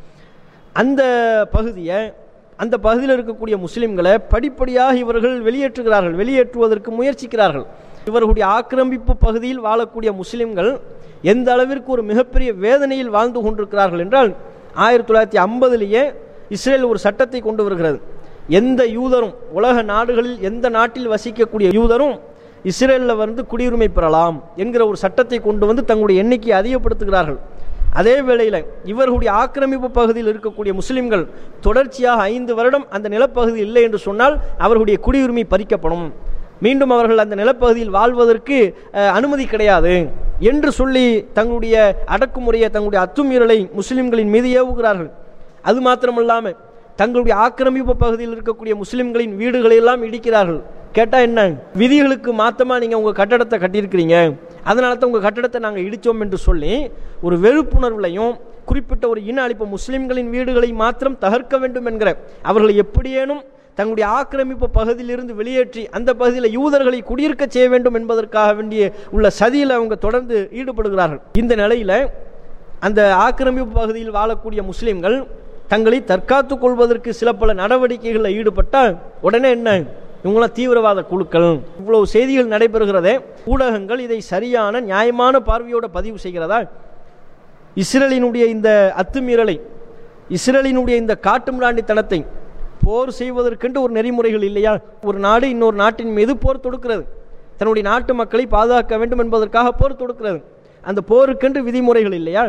அந்த பகுதியை அந்த பகுதியில் இருக்கக்கூடிய முஸ்லிம்களை படிப்படியாக இவர்கள் வெளியேற்றுகிறார்கள். வெளியேற்றுவதற்கு முயற்சிக்கிறார்கள். இவர்களுடைய ஆக்கிரமிப்பு பகுதியில் வாழக்கூடிய முஸ்லிம்கள் எந்த அளவிற்கு ஒரு மிகப்பெரிய வேதனையில் வாழ்ந்து கொண்டிருக்கிறார்கள் என்றால் ஆயிரத்தி தொள்ளாயிரத்தி ஐம்பதுலேயே இஸ்ரேல் ஒரு சட்டத்தை கொண்டு வருகிறது. எந்த யூதரும் உலக நாடுகளில் எந்த நாட்டில் வசிக்கக்கூடிய யூதரும் இஸ்ரேலில் வந்து குடியுரிமை பெறலாம் என்கிற ஒரு சட்டத்தை கொண்டு வந்து தங்களுடைய எண்ணிக்கையை அதிகப்படுத்துகிறார்கள். அதே வேளையில் இவர்களுடைய ஆக்கிரமிப்பு பகுதியில் இருக்கக்கூடிய முஸ்லிம்கள் தொடர்ச்சியாக ஐந்து வருடம் அந்த நிலப்பகுதி இல்லை என்று சொன்னால் அவர்களுடைய குடியுரிமை பறிக்கப்படும். மீண்டும் அவர்கள் அந்த நிலப்பகுதியில் வாழ்வதற்கு அனுமதி கிடையாது என்று சொல்லி தங்களுடைய அடக்குமுறையை தங்களுடைய அத்துமீறலை முஸ்லிம்களின் மீது ஏவுகிறார்கள். அது மாத்திரமல்லாமல் தங்களுடைய ஆக்கிரமிப்பு பகுதியில் இருக்கக்கூடிய முஸ்லிம்களின் வீடுகளை எல்லாம் இடிக்கிறார்கள். கேட்டால் என்ன? விதிகளுக்கு மாத்தமாக நீங்கள் உங்கள் கட்டடத்தை கட்டியிருக்கிறீங்க? அதனால தான் உங்கள் கட்டடத்தை நாங்கள் இடித்தோம் என்று சொல்லி ஒரு வெறுப்புணர்வுலையும் குறிப்பிட்ட ஒரு இன அழிப்பு முஸ்லிம்களின் வீடுகளை மாத்திரம் தகர்க்க வேண்டும் என்கிற அவர்களை எப்படியேனும் தங்களுடைய ஆக்கிரமிப்பு பகுதியிலிருந்து வெளியேற்றி அந்த பகுதியில் யூதர்களை குடியிருக்க செய்ய வேண்டும் என்பதற்காக வேண்டிய உள்ள சதியில் அவங்க தொடர்ந்து ஈடுபடுகிறார்கள். இந்த நிலையில் அந்த ஆக்கிரமிப்பு பகுதியில் வாழக்கூடிய முஸ்லிம்கள் தங்களை தற்காத்து கொள்வதற்கு சில பல நடவடிக்கைகளில் ஈடுபட்டால் உடனே என்ன? இவங்களாம் தீவிரவாத குழுக்கள். இவ்வளவு செய்திகள் நடைபெறுகிறதே ஊடகங்கள் இதை சரியான நியாயமான பார்வையோடு பதிவு செய்கிறதா? இஸ்ரேலினுடைய இந்த அத்துமீறலை இஸ்ரேலினுடைய இந்த காட்டுமிராண்டித்தனத்தை போர் செய்வதற்கென்று ஒரு நெறிமுறைகள் இல்லையா? ஒரு நாடு இன்னொரு நாட்டின் மீது போர் தொடுக்கிறது. தன்னுடைய நாட்டு மக்களை பாதுகாக்க வேண்டும் என்பதற்காக போர் தொடுக்கிறது. அந்த போருக்கென்று விதிமுறைகள் இல்லையா?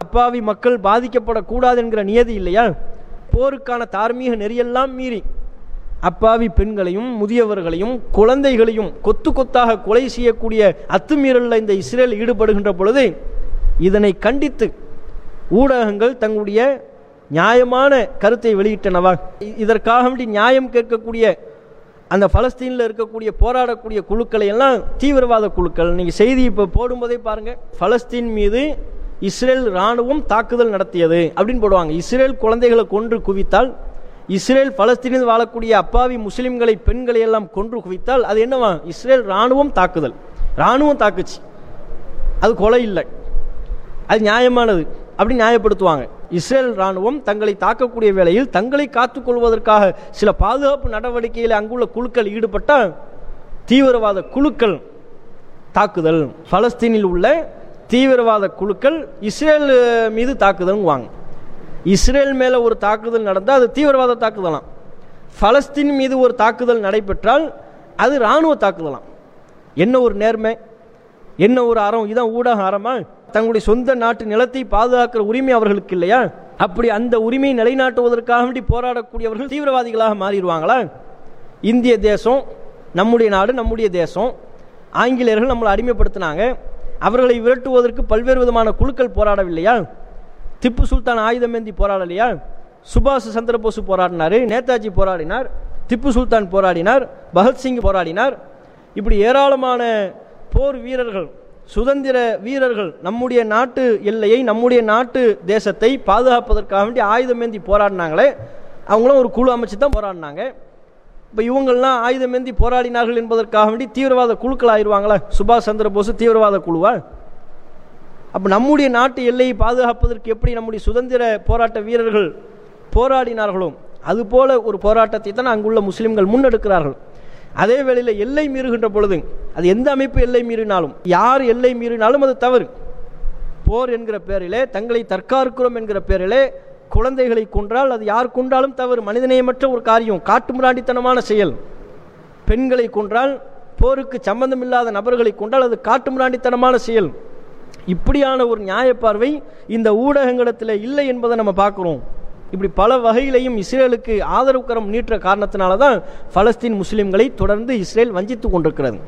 அப்பாவி மக்கள் பாதிக்கப்படக்கூடாது என்கிற நியதி இல்லையா? போருக்கான தார்மீக நெறியெல்லாம் மீறி அப்பாவி பெண்களையும் முதியவர்களையும் குழந்தைகளையும் கொத்து கொத்தாக கொலை செய்யக்கூடிய அத்துமீறலில் இந்த இஸ்ரேல் ஈடுபடுகின்ற பொழுது இதனை கண்டித்து ஊடகங்கள் தங்களுடைய நியாயமான கருத்தை வெளியிட்டனவா? இதற்காக வேண்டி நியாயம் கேட்கக்கூடிய அந்த பலஸ்தீனில் இருக்கக்கூடிய போராடக்கூடிய குழுக்களை எல்லாம் தீவிரவாத குழுக்கள். நீங்கள் செய்தி இப்போ போடும்போதே பாருங்கள் பலஸ்தீன் மீது இஸ்ரேல் இராணுவம் தாக்குதல் நடத்தியது அப்படின்னு போடுவாங்க. இஸ்ரேல் குழந்தைகளை கொன்று குவித்தால் இஸ்ரேல் பலஸ்தீனில் வாழக்கூடிய அப்பாவி முஸ்லிம்களை பெண்களை எல்லாம் கொன்று குவித்தால் அது என்னவா? இஸ்ரேல் இராணுவம் தாக்குதல். இராணுவம் தாக்குச்சு. அது கொலை இல்லை. அது நியாயமானது அப்படி நியாயப்படுத்துவாங்க. இஸ்ரேல் ராணுவம் தங்களை தாக்கக்கூடிய வேளையில் தங்களை காத்துக்கொள்வதற்காக சில பாதுகாப்பு நடவடிக்கையில் அங்குள்ள குழுக்கள் ஈடுபட்டால் தீவிரவாத குழுக்கள் தாக்குதல். பலஸ்தீனில் உள்ள தீவிரவாத குழுக்கள் இஸ்ரேல் மீது தாக்குதல்வாங்க இஸ்ரேல் மேலே ஒரு தாக்குதல் நடந்தால் அது தீவிரவாத தாக்குதலாம். பலஸ்தீன் மீது ஒரு தாக்குதல் நடைபெற்றால் அது இராணுவ தாக்குதலாம். என்ன ஒரு நேர்மை? என்ன ஒரு அறம்? இதான் ஊடக அறமா? தங்களுடைய சொந்த நாட்டு நிலத்தை பாதுகாக்கிற உரிமை அவர்களுக்கு இல்லையா? அப்படி அந்த உரிமையை நிலைநாட்டுவதற்காக வேண்டி போராடக்கூடியவர்கள் தீவிரவாதிகளாக மாறிடுவாங்களா? இந்திய தேசம் நம்முடைய நாடு நம்முடைய தேசம். ஆங்கிலேயர்கள் நம்மளை அடிமைப்படுத்தினாங்க. அவர்களை விரட்டுவதற்கு பல்வேறு விதமான குழுக்கள் போராடவில்லையா திப்பு சுல்தான் ஆயுதமேந்தி போராடலையா சுபாஷ் சந்திரபோஸ் போராடினார் நேதாஜி போராடினார் திப்பு சுல்தான் போராடினார் பகத்சிங் போராடினார். இப்படி ஏராளமான போர் வீரர்கள் சுதந்திர வீரர்கள் நம்முடைய நாட்டு எல்லையை நம்முடைய நாட்டு தேசத்தை பாதுகாப்பதற்காக வேண்டி ஆயுதமேந்தி போராடினாங்களே அவங்களும் ஒரு குழு அமைச்சு தான் போராடினாங்க. இப்போ இவங்கள்லாம் ஆயுதமேந்தி போராடினார்கள் என்பதற்காக வேண்டி தீவிரவாத குழுக்கள் ஆயிடுவாங்களா? சுபாஷ் சந்திர போஸ் தீவிரவாத குழுவா? அப்போ நம்முடைய நாட்டு எல்லையை பாதுகாப்பதற்கு எப்படி நம்முடைய சுதந்திர போராட்ட வீரர்கள் போராடினார்களோ அதுபோல ஒரு போராட்டத்தை தான் அங்குள்ள முஸ்லிம்கள் முன்னெடுக்கிறார்கள். அதே வேளையில் எல்லை மீறுகின்ற பொழுது அது எந்த அமைப்பு எல்லை மீறினாலும் யார் எல்லை மீறினாலும் அது தவறு. போர் என்கிற பேரிலே தங்களை தற்காக்கிறோம் என்கிற பேரிலே குழந்தைகளை கொன்றால் அது யார் கொன்றாலும் தவறு. மனிதநேயமற்ற ஒரு காரியம். காட்டுமிராண்டித்தனமான செயல். பெண்களை கொன்றால் போருக்கு சம்பந்தமில்லாத நபர்களை கொண்டால் அது காட்டுமிராண்டித்தனமான செயல். இப்படியான ஒரு நியாய பார்வை இந்த ஊடகங்களிடத்தில் இல்லை என்பதை நம்ம பார்க்குறோம். இப்படி பல வகையிலையும் இஸ்ரேலுக்கு ஆதரவு கரம் நீட்டுற காரணத்தினால தான் பலஸ்தீன் முஸ்லீம்களை தொடர்ந்து இஸ்ரேல் வஞ்சித்து கொண்டிருக்கிறது.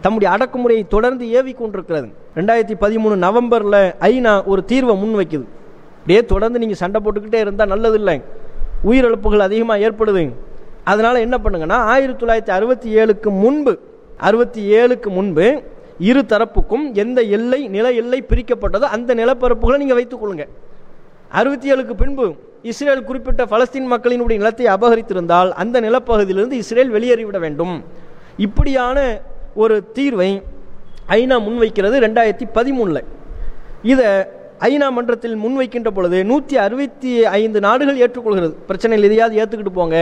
தம்முடைய அடக்குமுறையை தொடர்ந்து ஏவி கொண்டிருக்கிறது. ரெண்டாயிரத்தி பதிமூணு நவம்பரில் ஐநா ஒரு தீர்வை முன் வைக்குது அப்படியே தொடர்ந்து நீங்கள் சண்டை போட்டுக்கிட்டே இருந்தால் நல்லதில்லை. உயிரிழப்புகள் அதிகமாக ஏற்படுது. அதனால் என்ன பண்ணுங்கன்னா ஆயிரத்தி தொள்ளாயிரத்தி அறுபத்தி ஏழுக்கு முன்பு அறுபத்தி ஏழுக்கு முன்பு இரு தரப்புக்கும் எந்த எல்லை நில எல்லை பிரிக்கப்பட்டதோ அந்த நிலப்பரப்புகளை நீங்கள் வைத்துக்கொள்ளுங்க அறுபத்தி ஏழுக்கு பின்பு இஸ்ரேல் குறிப்பிட்ட பலஸ்தீன் மக்களினுடைய நிலத்தை அபகரித்திருந்தால் அந்த நிலப்பகுதியிலிருந்து இஸ்ரேல் வெளியேறிவிட வேண்டும். இப்படியான ஒரு தீர்வை ஐநா முன்வைக்கிறது ரெண்டாயிரத்தி பதிமூணில். இதை ஐநா மன்றத்தில் முன்வைக்கின்ற பொழுது நூற்றி அறுபத்தி ஐந்து நாடுகள் ஏற்றுக்கொள்கிறது. பிரச்சனையில் எதையாவது இதையாவது ஏற்றுக்கிட்டு போங்க.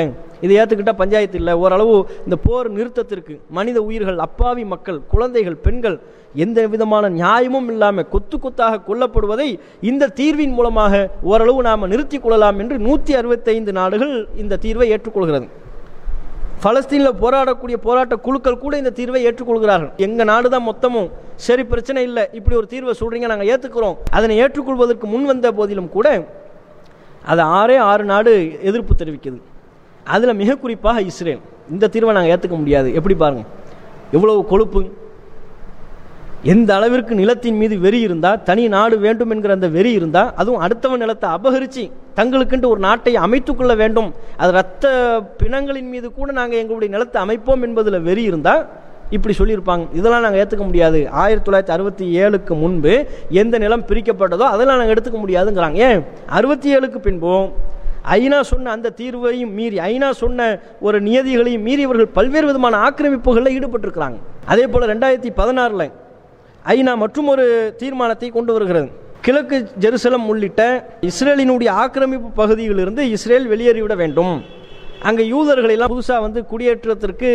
இதை ஏற்றுக்கிட்டால் பஞ்சாயத்து இல்லை. ஓரளவு இந்த போர் நிறுத்தத்திற்கு மனித உயிர்கள் அப்பாவி மக்கள் குழந்தைகள் பெண்கள் எந்த விதமான நியாயமும் இல்லாமல் கொத்து கொத்தாக கொல்லப்படுவதை இந்த தீர்வின் மூலமாக ஓரளவு நாம் நிறுத்திக் கொள்ளலாம் என்று நூற்றி அறுபத்தைந்து நாடுகள் இந்த தீர்வை ஏற்றுக்கொள்கிறது. பலஸ்தீனில் போராடக்கூடிய போராட்ட குழுக்கள் கூட இந்த தீர்வை ஏற்றுக்கொள்கிறார்கள். எங்கள் நாடு தான் மொத்தமும் சரி பிரச்சனை இல்லை இப்படி ஒரு தீர்வை சொல்கிறீங்க நாங்கள் ஏற்றுக்கிறோம் அதனை ஏற்றுக்கொள்வதற்கு முன் வந்த போதிலும் கூட அது ஆறே ஆறு நாடு எதிர்ப்பு தெரிவிக்குது. அதில் மிக குறிப்பாக இஸ்ரேல். இந்த தீர்வை நாங்கள் ஏற்றுக்க முடியாது. எப்படி பாருங்கள் எவ்வளவு கொழுப்பு எந்த அளவிற்கு நிலத்தின் மீது வெறி இருந்தால் தனி நாடு வேண்டும் என்கிற அந்த வெறி இருந்தால் அதுவும் அடுத்தவன் நிலத்தை அபகரித்து தங்களுக்கென்று ஒரு நாட்டை அமைத்துக்கொள்ள வேண்டும். அது ரத்த பிணங்களின் மீது கூட நாங்கள் எங்களுடைய நிலத்தை அமைப்போம் என்பதில் வெறி இருந்தால் இப்படி சொல்லியிருப்பாங்க. இதெல்லாம் நாங்கள் ஏற்றுக்க முடியாது. ஆயிரத்தி தொள்ளாயிரத்தி அறுபத்தி ஏழுக்கு முன்பு எந்த நிலம் பிரிக்கப்பட்டதோ அதெல்லாம் நாங்கள் எடுத்துக்க முடியாதுங்கிறாங்க. ஏன்? அறுபத்தி ஏழுக்கு பின்பும் ஐநா சொன்ன அந்த தீர்வையும் மீறி ஐநா சொன்ன ஒரு நியதிகளையும் மீறி இவர்கள் பல்வேறு விதமான ஆக்கிரமிப்புகளில் ஈடுபட்டிருக்கிறாங்க. அதே போல் ரெண்டாயிரத்தி பதினாறில் ஐநா மற்றும் ஒரு தீர்மானத்தை கொண்டு வருகிறது. கிழக்கு ஜெருசலம் உள்ளிட்ட இஸ்ரேலினுடைய ஆக்கிரமிப்பு பகுதியிலிருந்து இஸ்ரேல் வெளியேறிவிட வேண்டும். அங்கே யூதர்களை எல்லாம் புதுசாக வந்து குடியேற்றத்திற்கு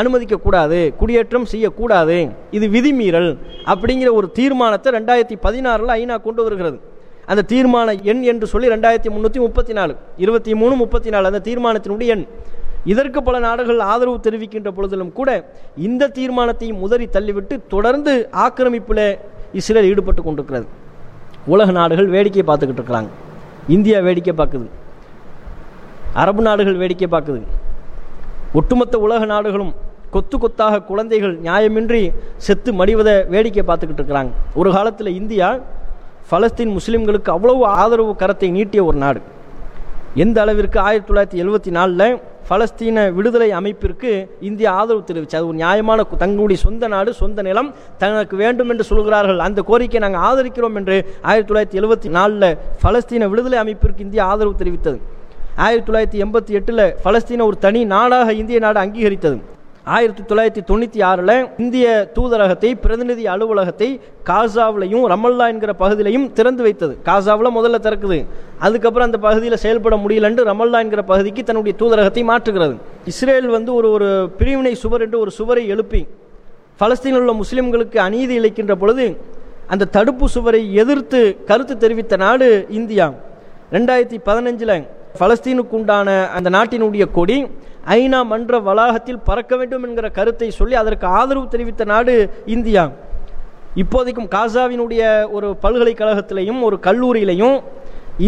அனுமதிக்கக்கூடாது குடியேற்றம் செய்யக்கூடாது. இது விதிமீறல் அப்படிங்கிற ஒரு தீர்மானத்தை ரெண்டாயிரத்தி பதினாறில் ஐநா கொண்டு வருகிறது. அந்த தீர்மான எண் என்று சொல்லி ரெண்டாயிரத்தி முந்நூற்றி முப்பத்தி நாலு இருபத்தி மூணு முப்பத்தி நாலு அந்த தீர்மானத்தினுடைய எண். இதற்கு பல நாடுகள் ஆதரவு தெரிவிக்கின்ற பொழுதிலும் கூட இந்த தீர்மானத்தையும் உதறி தள்ளிவிட்டு தொடர்ந்து ஆக்கிரமிப்பில் இஸ்ரேல் ஈடுபட்டு கொண்டிருக்கிறது. உலக நாடுகள் வேடிக்கை பார்த்துக்கிட்டு இருக்கிறாங்க. இந்தியா வேடிக்கை பார்க்குது. அரபு நாடுகள் வேடிக்கை பார்க்குது. ஒட்டுமொத்த உலக நாடுகளும் கொத்து கொத்தாக குழந்தைகள் நியாயமின்றி செத்து மடிவதை வேடிக்கை பார்த்துக்கிட்டு இருக்கிறாங்க. ஒரு காலத்தில் இந்தியா பலஸ்தீன் முஸ்லீம்களுக்கு அவ்வளவு ஆதரவு கரத்தை நீட்டிய ஒரு நாடு. எந்த அளவிற்கு ஆயிரத்தி தொள்ளாயிரத்தி எழுபத்தி நாலில் பலஸ்தீன விடுதலை அமைப்பிற்கு இந்தியா ஆதரவு தெரிவிச்சு அது ஒரு நியாயமான தங்களுடைய சொந்த நாடு சொந்த நிலம். தனக்கு வேண்டும் என்று சொல்கிறார்கள். அந்த கோரிக்கையை நாங்கள் ஆதரிக்கிறோம் என்று ஆயிரத்தி தொள்ளாயிரத்தி எழுபத்தி நாலில் பலஸ்தீன விடுதலை அமைப்பிற்கு இந்தியா ஆதரவு தெரிவித்தது. ஆயிரத்தி தொள்ளாயிரத்தி எண்பத்தி எட்டில் பலஸ்தீன ஒரு தனி நாடாக இந்திய நாடு அங்கீகரித்தது. ஆயிரத்தி தொள்ளாயிரத்தி தொண்ணூற்றி ஆறில் இந்திய தூதரகத்தை பிரதிநிதி அலுவலகத்தை காசாவிலையும் ரமல்லா என்கிற பகுதியிலையும் திறந்து வைத்தது. காசாவில் முதல்ல திறக்குது. அதுக்கப்புறம் அந்த பகுதியில் செயல்பட முடியலன்று ரமல்லா என்கிற பகுதிக்கு தன்னுடைய தூதரகத்தை மாற்றுகிறது. இஸ்ரேல் வந்து ஒரு ஒரு பிரிவினை சுவர் என்று ஒரு சுவரை எழுப்பி பலஸ்தீனில் உள்ள முஸ்லிம்களுக்கு அநீதி இழைக்கின்ற பொழுது அந்த தடுப்பு சுவரை எதிர்த்து கருத்து தெரிவித்த நாடு இந்தியா. ரெண்டாயிரத்தி பதினஞ்சில் பலஸ்தீனுக்கு உண்டான அந்த நாட்டினுடைய கொடி ஐநா மன்ற வளாகத்தில் பறக்க வேண்டும் என்கிற கருத்தை சொல்லி அதற்கு ஆதரவு தெரிவித்த நாடு இந்தியா. இப்போதைக்கும் காசாவினுடைய ஒரு பல்கலைக்கழகத்திலையும் ஒரு கல்லூரியிலையும்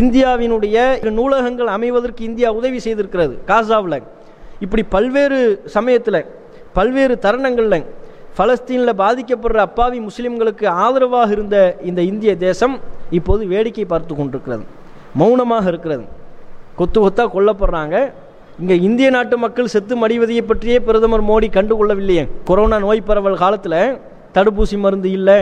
இந்தியாவினுடைய நூலகங்கள் அமைவதற்கு இந்தியா உதவி செய்திருக்கிறது காசாவில். இப்படி பல்வேறு சமயத்தில் பல்வேறு தருணங்களில் பலஸ்தீனில் பாதிக்கப்படுற அப்பாவி முஸ்லிம்களுக்கு ஆதரவாக இருந்த இந்த இந்திய தேசம் இப்போது வேடிக்கை பார்த்து கொண்டிருக்கிறது மௌனமாக இருக்கிறது. கொத்து கொத்தாக கொல்லப்படுறாங்க. இங்கே இந்திய நாட்டு மக்கள் செத்து மடிவதையை பற்றியே பிரதமர் மோடி கண்டுகொள்ளவில்லையே. கொரோனா நோய் பரவல் காலத்தில் தடுப்பூசி மருந்து இல்லை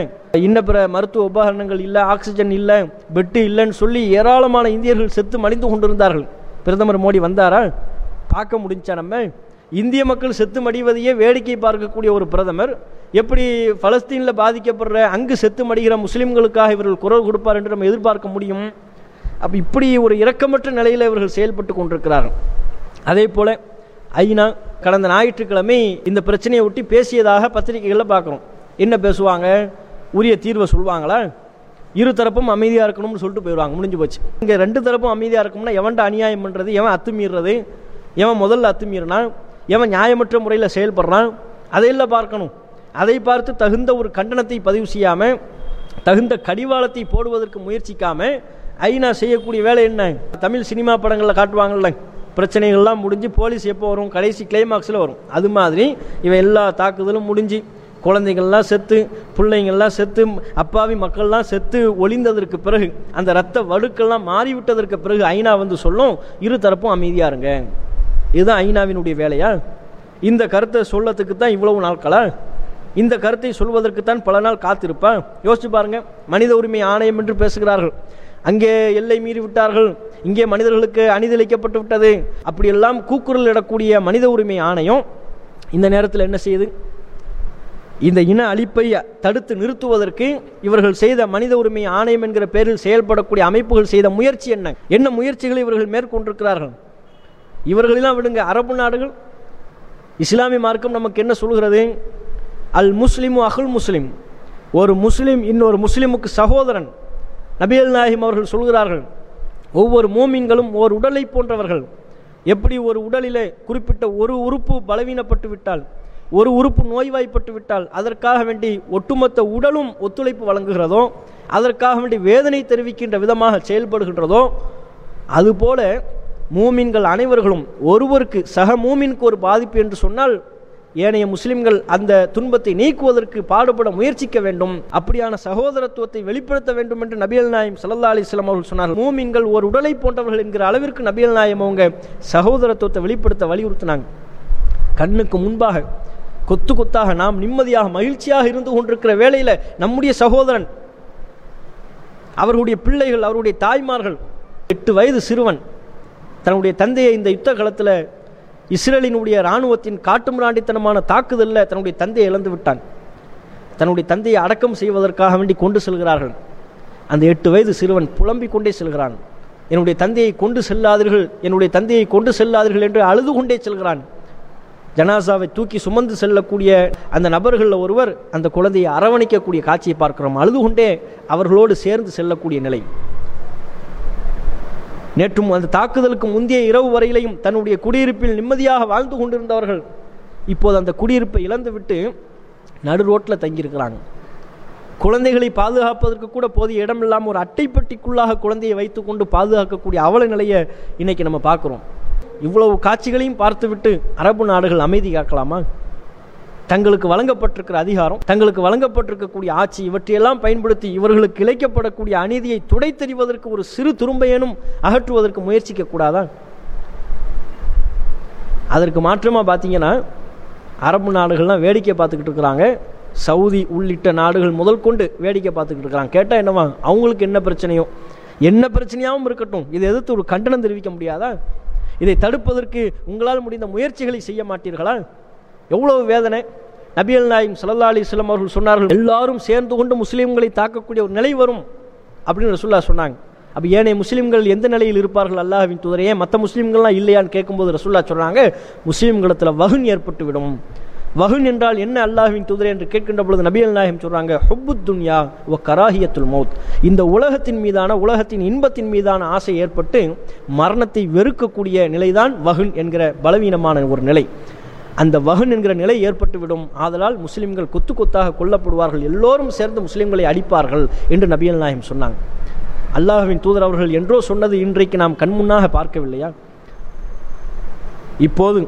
இன்ன பிற மருத்துவ உபகரணங்கள் இல்லை ஆக்சிஜன் இல்லை பெட்டு இல்லைன்னு சொல்லி ஏராளமான இந்தியர்கள் செத்து மடிந்து கொண்டிருந்தார்கள். பிரதமர் மோடி வந்தாரா? பார்க்க முடிஞ்சா நம்ம? இந்திய மக்கள் செத்து மடிவதையே வேடிக்கை பார்க்கக்கூடிய ஒரு பிரதமர் எப்படி பலஸ்தீனில் பாதிக்கப்படுற அங்கு செத்து மடிகிற முஸ்லீம்களுக்காக இவர்கள் குரல் கொடுப்பார் என்று நம்ம எதிர்பார்க்க முடியும்? அப்போ இப்படி ஒரு இரக்கமற்ற நிலையில் இவர்கள் செயல்பட்டு கொண்டிருக்கிறார்கள். அதே போல் ஐநா கடந்த ஞாயிற்றுக்கிழமை இந்த பிரச்சனையை ஒட்டி பேசியதாக பத்திரிகைகளில் பார்க்குறோம் என்ன பேசுவாங்க? உரிய தீர்வை சொல்லுவாங்களா இரு தரப்பும் அமைதியாக இருக்கணும்னு சொல்லிட்டு போயிடுவாங்க. முடிஞ்சு போச்சு. இங்கே ரெண்டு தரப்பும் அமைதியாக இருக்கணும்னா எவன்ட அநியாயம் பண்ணுறது எவன் அத்துமீறது எவன் முதல்ல அத்துமீறினான் எவன் நியாயமற்ற முறையில் செயல்படுறான் அதையெல்லாம் பார்க்கணும். அதை பார்த்து தகுந்த ஒரு கண்டனத்தை பதிவு செய்யாமல் தகுந்த கடிவாளத்தை போடுவதற்கு முயற்சிக்காமல் ஐநா செய்யக்கூடிய வேலை என்ன? தமிழ் சினிமா படங்களில் காட்டுவாங்கள்ல பிரச்சனைகள்லாம் முடிஞ்சு போலீஸ் எப்போ வரும்? கடைசி கிளைமாக்ஸில் வரும். அது மாதிரி இவன் எல்லா தாக்குதலும் முடிஞ்சு குழந்தைகள்லாம் செத்து பிள்ளைங்கள்லாம் செத்து அப்பாவி மக்கள்லாம் செத்து ஒளிந்ததற்கு பிறகு அந்த ரத்த வடுக்கெல்லாம் மாறிவிட்டதற்கு பிறகு ஐநா வந்து சொல்லும் இரு தரப்பும் அமைதியாக இருங்க. இதுதான் ஐநாவினுடைய வேலையா? இந்த கருத்தை சொல்லத்துக்கு தான் இவ்வளவு நாட்களா? இந்த கருத்தை சொல்வதற்குத்தான் பல நாள் காத்திருப்பா? யோசிச்சு பாருங்க மனித உரிமை ஆணையம் என்று பேசுகிறார்கள். அங்கே எல்லை மீறி விட்டார்கள். இங்கே மனிதர்களுக்கு அணிதளிக்கப்பட்டு விட்டது. அப்படியெல்லாம் கூக்குரல் இடக்கூடிய மனித உரிமை ஆணையம் இந்த நேரத்தில் என்ன செய்யுது? இந்த இன அழிப்பை தடுத்து நிறுத்துவதற்கு இவர்கள் செய்த மனித உரிமை ஆணையம் என்கிற பேரில் செயல்படக்கூடிய அமைப்புகள் செய்த முயற்சி என்ன? என்ன முயற்சிகளை இவர்கள் மேற்கொண்டிருக்கிறார்கள்? இவர்களெல்லாம் விடுங்க அரபு நாடுகள். இஸ்லாமிய மார்க்கம் நமக்கு என்ன சொல்கிறது? அல் முஸ்லிமு அகுல் முஸ்லிம். ஒரு முஸ்லீம் இன்னொரு முஸ்லிமுக்கு சகோதரன். நபியல் நாயிம் அவர்கள் சொல்கிறார்கள் ஒவ்வொரு மூமின்களும் ஓர் உடலை போன்றவர்கள். எப்படி ஒரு உடலிலே குறிப்பிட்ட ஒரு உறுப்பு பலவீனப்பட்டு விட்டால் ஒரு உறுப்பு நோய்வாய்ப்பட்டு விட்டால் அதற்காக வேண்டி ஒட்டுமொத்த உடலும் ஒத்துழைப்பு வழங்குகிறதோ அதற்காக வேண்டி வேதனை தெரிவிக்கின்ற விதமாக செயல்படுகின்றதோ அதுபோல மூமின்கள் அனைவர்களும் ஒருவருக்கு சக மூமின்க்கு ஒரு பாதிப்பு என்று சொன்னால் ஏனைய முஸ்லிம்கள் அந்த துன்பத்தை நீக்குவதற்கு பாடுபட முயற்சிக்க வேண்டும். அப்படியான சகோதரத்துவத்தை வெளிப்படுத்த வேண்டும் என்று நபியல் நாயம் சல்லா அலிஸ்லாம் அவர்கள் சொன்னார்கள். மூமின்கள் ஒரு உடலை போன்றவர்கள் என்கிற அளவிற்கு நபியல் நாயம் அவங்க சகோதரத்துவத்தை வெளிப்படுத்த வலியுறுத்தினாங்க. கண்ணுக்கு முன்பாக கொத்து கொத்தாக நாம் நிம்மதியாக மகிழ்ச்சியாக இருந்து கொண்டிருக்கிற வேளையில் நம்முடைய சகோதரன் அவர்களுடைய பிள்ளைகள் அவருடைய தாய்மார்கள் எட்டு வயது சிறுவன் தன்னுடைய தந்தையை இந்த யுத்த காலத்தில் இஸ்ரேலினுடைய இராணுவத்தின் காட்டுமிராண்டித்தனமான தாக்குதலில் தன்னுடைய தந்தையை இழந்து விட்டான். தன்னுடைய தந்தையை அடக்கம் செய்வதற்காக வேண்டி கொண்டு செல்கிறார்கள். அந்த எட்டு வயது சிறுவன் புலம்பிக் கொண்டே செல்கிறான். என்னுடைய தந்தையை கொண்டு செல்லாதீர்கள் என்னுடைய தந்தையை கொண்டு செல்லாதீர்கள் என்று அழுது கொண்டே செல்கிறான். ஜனாசாவை தூக்கி சுமந்து செல்லக்கூடிய அந்த நபர்களில் ஒருவர் அந்த குழந்தையை அரவணைக்கக்கூடிய காட்சியை பார்க்கிறோம். அழுது கொண்டே அவர்களோடு சேர்ந்து செல்லக்கூடிய நிலை. நேற்றும் அந்த தாக்குதலுக்கு முந்தைய இரவு வரையிலையும் தன்னுடைய குடியிருப்பில் நிம்மதியாக வாழ்ந்து கொண்டிருந்தவர்கள் இப்போது அந்த குடியிருப்பை இழந்துவிட்டு நடு ரோட்டில் தங்கியிருக்கிறாங்க. குழந்தைகளை பாதுகாப்பதற்கு கூட போதிய இடம் இல்லாமல் ஒரு அட்டைப்பட்டிக்குள்ளாக குழந்தையை வைத்துக்கொண்டு பாதுகாக்கக்கூடிய அவல நிலையை இன்னைக்கு நம்ம பார்க்குறோம். இவ்வளவு காட்சிகளையும் பார்த்துவிட்டு அரபு நாடுகள் அமைதி காக்கலாமா? தங்களுக்கு வழங்கப்பட்டிருக்கிற அதிகாரம் தங்களுக்கு வழங்கப்பட்டிருக்கக்கூடிய ஆட்சி இவற்றையெல்லாம் பயன்படுத்தி இவர்களுக்கு இழைக்கப்படக்கூடிய அநீதியை துடைத்தெறிவதற்கு ஒரு சிறு துரும்பையனும் அகற்றுவதற்கு முயற்சிக்க கூடாதா? அதற்கு மாற்றமாக பார்த்தீங்கன்னா அரபு நாடுகள்லாம் வேடிக்கை பார்த்துக்கிட்டு இருக்கிறாங்க. சவுதி உள்ளிட்ட நாடுகள் முதல் கொண்டு வேடிக்கை பார்த்துக்கிட்டு இருக்கிறாங்க. கேட்டால் என்னவா? அவங்களுக்கு என்ன பிரச்சனையோ? என்ன பிரச்சனையாகவும் இருக்கட்டும். இதை எதிர்த்து ஒரு கண்டனம் தெரிவிக்க முடியாதா? இதை தடுப்பதற்கு உங்களால் முடிந்த முயற்சிகளை செய்ய மாட்டீர்களா? எவ்வளவு வேதனை. நபியல் நாயும் சல்லா அலிஸ்லாம் அவர்கள் சொன்னார்கள் எல்லாரும் சேர்ந்து கொண்டு முஸ்லீம்களை தாக்கக்கூடிய ஒரு நிலை வரும் அப்படின்னு ரசுல்லா சொன்னாங்க. அப்போ ஏனைய முஸ்லீம்கள் எந்த நிலையில் இருப்பார்கள்? அல்லாஹ்வின் தூதரையே மற்ற முஸ்லீம்கள்லாம் இல்லையான்னு கேட்கும்போது ரசுல்லா சொன்னாங்க முஸ்லீம்களத்தில் வகுன் ஏற்பட்டு விடும். வகுன் என்றால் என்ன அல்லாஹ்வின் தூதரே என்று கேட்கின்ற பொழுது நபியல் நாயகம் சொல்கிறாங்க ஹொப்பு துன்யா ஒ கராஹியத்துல் மௌத். இந்த உலகத்தின் மீதான உலகத்தின் இன்பத்தின் மீதான ஆசை ஏற்பட்டு மரணத்தை வெறுக்கக்கூடிய நிலைதான் வகுன் என்கிற பலவீனமான ஒரு நிலை. அந்த வகுன் என்கிற நிலை ஏற்பட்டுவிடும். ஆதலால் முஸ்லிம்கள் கொத்து கொத்தாக கொல்லப்படுவார்கள். எல்லோரும் சேர்ந்து முஸ்லிம்களை அடிப்பார்கள் என்று நபியல் நாயகம் சொன்னாங்க. அல்லாஹுவின் தூதர் அவர்கள் என்றோ சொன்னது இன்றைக்கு நாம் கண்முன்னாக பார்க்கவில்லையா? இப்போது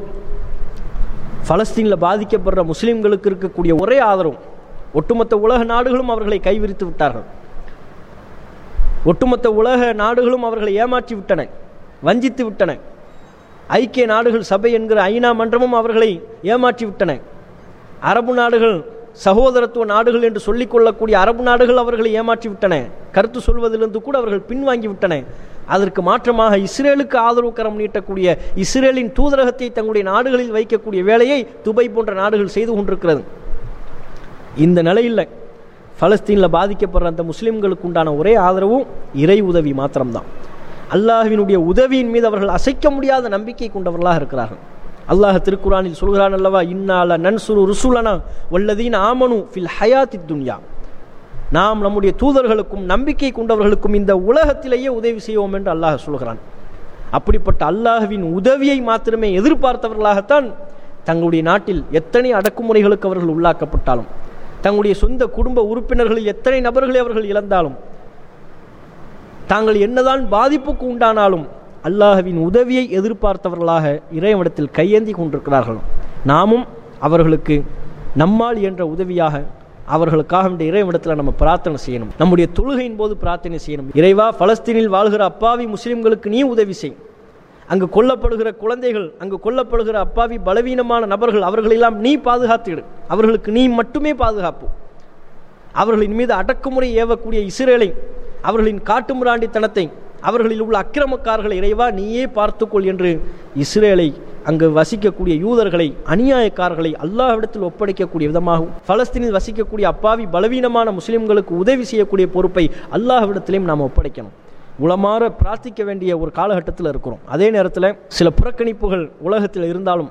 பலஸ்தீனில் பாதிக்கப்படுற முஸ்லிம்களுக்கு இருக்கக்கூடிய ஒரே ஆதரவு ஒட்டுமொத்த உலக நாடுகளும் அவர்களை கைவிரித்து விட்டார்கள். ஒட்டுமொத்த உலக நாடுகளும் அவர்களை ஏமாற்றி விட்டன வஞ்சித்து விட்டன. ஐக்கிய நாடுகள் சபை என்கிற ஐநா மன்றமும் அவர்களை ஏமாற்றிவிட்டன அரபு நாடுகள் சகோதரத்துவ நாடுகள் என்று சொல்லிக் கொள்ளக்கூடிய அரபு நாடுகள் அவர்களை ஏமாற்றி விட்டன. கருத்து சொல்வதிலிருந்து கூட அவர்கள் பின்வாங்கிவிட்டன அதற்கு மாற்றமாக இஸ்ரேலுக்கு ஆதரவு கரம் நீட்டக்கூடிய இஸ்ரேலின் தூதரகத்தை தங்களுடைய நாடுகளில் வைக்கக்கூடிய வேலையை துபை போன்ற நாடுகள் செய்து கொண்டிருக்கிறது. இந்த நிலையில் பலஸ்தீனில் பாதிக்கப்படுற அந்த முஸ்லீம்களுக்கு உண்டான ஒரே ஆதரவும் இறை உதவி மாத்திரம்தான். அல்லாஹுவினுடைய உதவியின் மீது அவர்கள் அசைக்க முடியாத நம்பிக்கை கொண்டவர்களாக இருக்கிறார்கள். அல்லாஹ் திருக்குறானில் சொல்கிறான் அல்லவா இன்னால நன்சுரு ருசுலனா வல்லதீன் ஆமனு ஃபில் ஹயாத்தி துன்யா. நாம் நம்முடைய தூதர்களுக்கும் நம்பிக்கை கொண்டவர்களுக்கும் இந்த உலகத்திலேயே உதவி செய்வோம் என்று அல்லாஹ் சொல்கிறான். அப்படிப்பட்ட அல்லாஹ்வின் உதவியை மாத்திரமே எதிர்பார்த்தவர்களாகத்தான் தங்களுடைய நாட்டில் எத்தனை அடக்குமுறைகளுக்கு அவர்கள் உள்ளாக்கப்பட்டாலும் தங்களுடைய சொந்த குடும்ப உறுப்பினர்களில் எத்தனை நபர்களை அவர்கள் இழந்தாலும் தாங்கள் என்னதான் பாதிப்புக்கு உண்டானாலும் அல்லாஹவின் உதவியை எதிர்பார்த்தவர்களாக இறைவனிடத்தில் கையேந்தி கொண்டிருக்கிறார்கள். நாமும் அவர்களுக்கு நம்மால் என்ற உதவியாக அவர்களுக்காக இந்த இறைவனிடத்தில் நம்ம பிரார்த்தனை செய்யணும். நம்முடைய தொழுகையின் போது பிரார்த்தனை செய்யணும். இறைவா பலஸ்தீனில் வாழ்கிற அப்பாவி முஸ்லிம்களுக்கு நீ உதவி செய். அங்கு கொல்லப்படுகிற குழந்தைகள் அங்கு கொல்லப்படுகிற அப்பாவி பலவீனமான நபர்கள் அவர்களெல்லாம் நீ பாதுகாத்துவிடு அவர்களுக்கு நீ மட்டுமே பாதுகாப்பு. அவர்களின் மீது அடக்குமுறை ஏவக்கூடிய இஸ்ரேலை அவர்களின் காட்டுமிராண்டித்தனத்தை அவர்களில் உள்ள அக்கிரமக்காரர்களை இறைவா நீயே பார்த்துக்கொள் என்று இஸ்ரேலை அங்கு வசிக்கக்கூடிய யூதர்களை அநியாயக்காரர்களை அல்லாஹ்விடத்தில் ஒப்படைக்கக்கூடிய விதமாகவும் பலஸ்தீனில் வசிக்கக்கூடிய அப்பாவி பலவீனமான முஸ்லிம்களுக்கு உதவி செய்யக்கூடிய பொறுப்பை அல்லாஹ்விடத்திலையும் நாம் ஒப்படைக்கணும். உளமாற பிரார்த்திக்க வேண்டிய ஒரு காலகட்டத்தில் இருக்கிறோம். அதே நேரத்தில் சில புறக்கணிப்புகள் உலகத்தில் இருந்தாலும்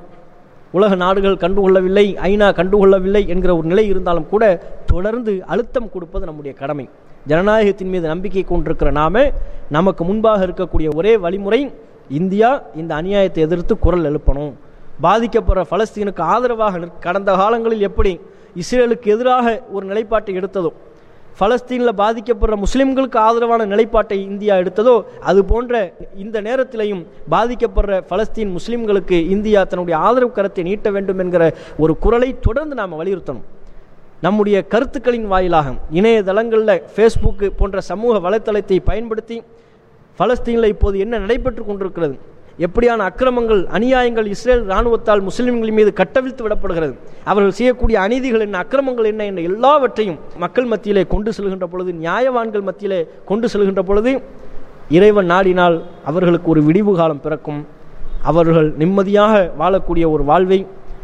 உலக நாடுகள் கண்டுகொள்ளவில்லை ஐநா கண்டுகொள்ளவில்லை என்கிற ஒரு நிலை இருந்தாலும் கூட தொடர்ந்து அழுத்தம் கொடுப்பது நம்முடைய கடமை. ஜனநாயகத்தின் மீது நம்பிக்கை கொண்டிருக்கிற நாம நமக்கு முன்பாக இருக்கக்கூடிய ஒரே வழிமுறை இந்தியா இந்த அநியாயத்தை எதிர்த்து குரல் எழுப்பணும். பாதிக்கப்படுற பலஸ்தீனுக்கு ஆதரவாக கடந்த காலங்களில் எப்படி இஸ்ரேலுக்கு எதிராக ஒரு நிலைப்பாட்டை எடுத்ததோ பலஸ்தீனில் பாதிக்கப்படுற முஸ்லிம்களுக்கு ஆதரவான நிலைப்பாட்டை இந்தியா எடுத்ததோ அது போன்ற இந்த நேரத்திலையும் பாதிக்கப்படுற பலஸ்தீன் முஸ்லிம்களுக்கு இந்தியா தன்னுடைய ஆதரவு கரத்தை நீட்ட வேண்டும் என்கிற ஒரு குரலை தொடர்ந்து நாம் வலியுறுத்தணும். நம்முடைய கருத்துக்களின் வாயிலாக இணையதளங்களில் ஃபேஸ்புக்கு போன்ற சமூக வலைத்தளத்தை பயன்படுத்தி பலஸ்தீனில் இப்போது என்ன நடைபெற்று கொண்டிருக்கிறது? எப்படியான அக்கிரமங்கள் அநியாயங்கள் இஸ்ரேல் இராணுவத்தால் முஸ்லிம்கள் மீது கட்டவிழ்த்து விடப்படுகிறது? அவர்கள் செய்யக்கூடிய அநீதிகள் என்ன அக்கிரமங்கள் என்ன என்ற எல்லாவற்றையும் மக்கள் மத்தியிலே கொண்டு செல்கின்ற பொழுது நியாயவான்கள் மத்தியிலே கொண்டு செல்கின்ற பொழுது இறைவன் நாடினால் அவர்களுக்கு ஒரு விடிவு காலம் பிறக்கும். அவர்கள் நிம்மதியாக வாழக்கூடிய ஒரு வாழ்வை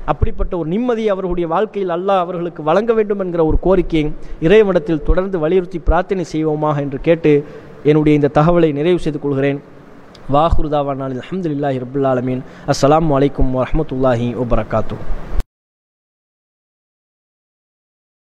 அப்படிப்பட்ட ஒரு நிம்மதியை அவர்களுடைய வாழ்க்கையில் அல்லாஹ் அவர்களுக்கு வழங்க வேண்டும் என்கிற ஒரு கோரிக்கையை இறைவனிடத்தில் தொடர்ந்து வலியுறுத்தி பிரார்த்தனை செய்வோமாக என்று கேட்டு என்னுடைய இந்த தகவலை நிறைவு செய்து கொள்கிறேன். வாஹுருதாவானால் அஹமதுல்லாஹி ரபுல்லாலமீன் அஸ்லாம் அலைக்கும் வரமத்துல்லாஹி வபரகாத்துஹு.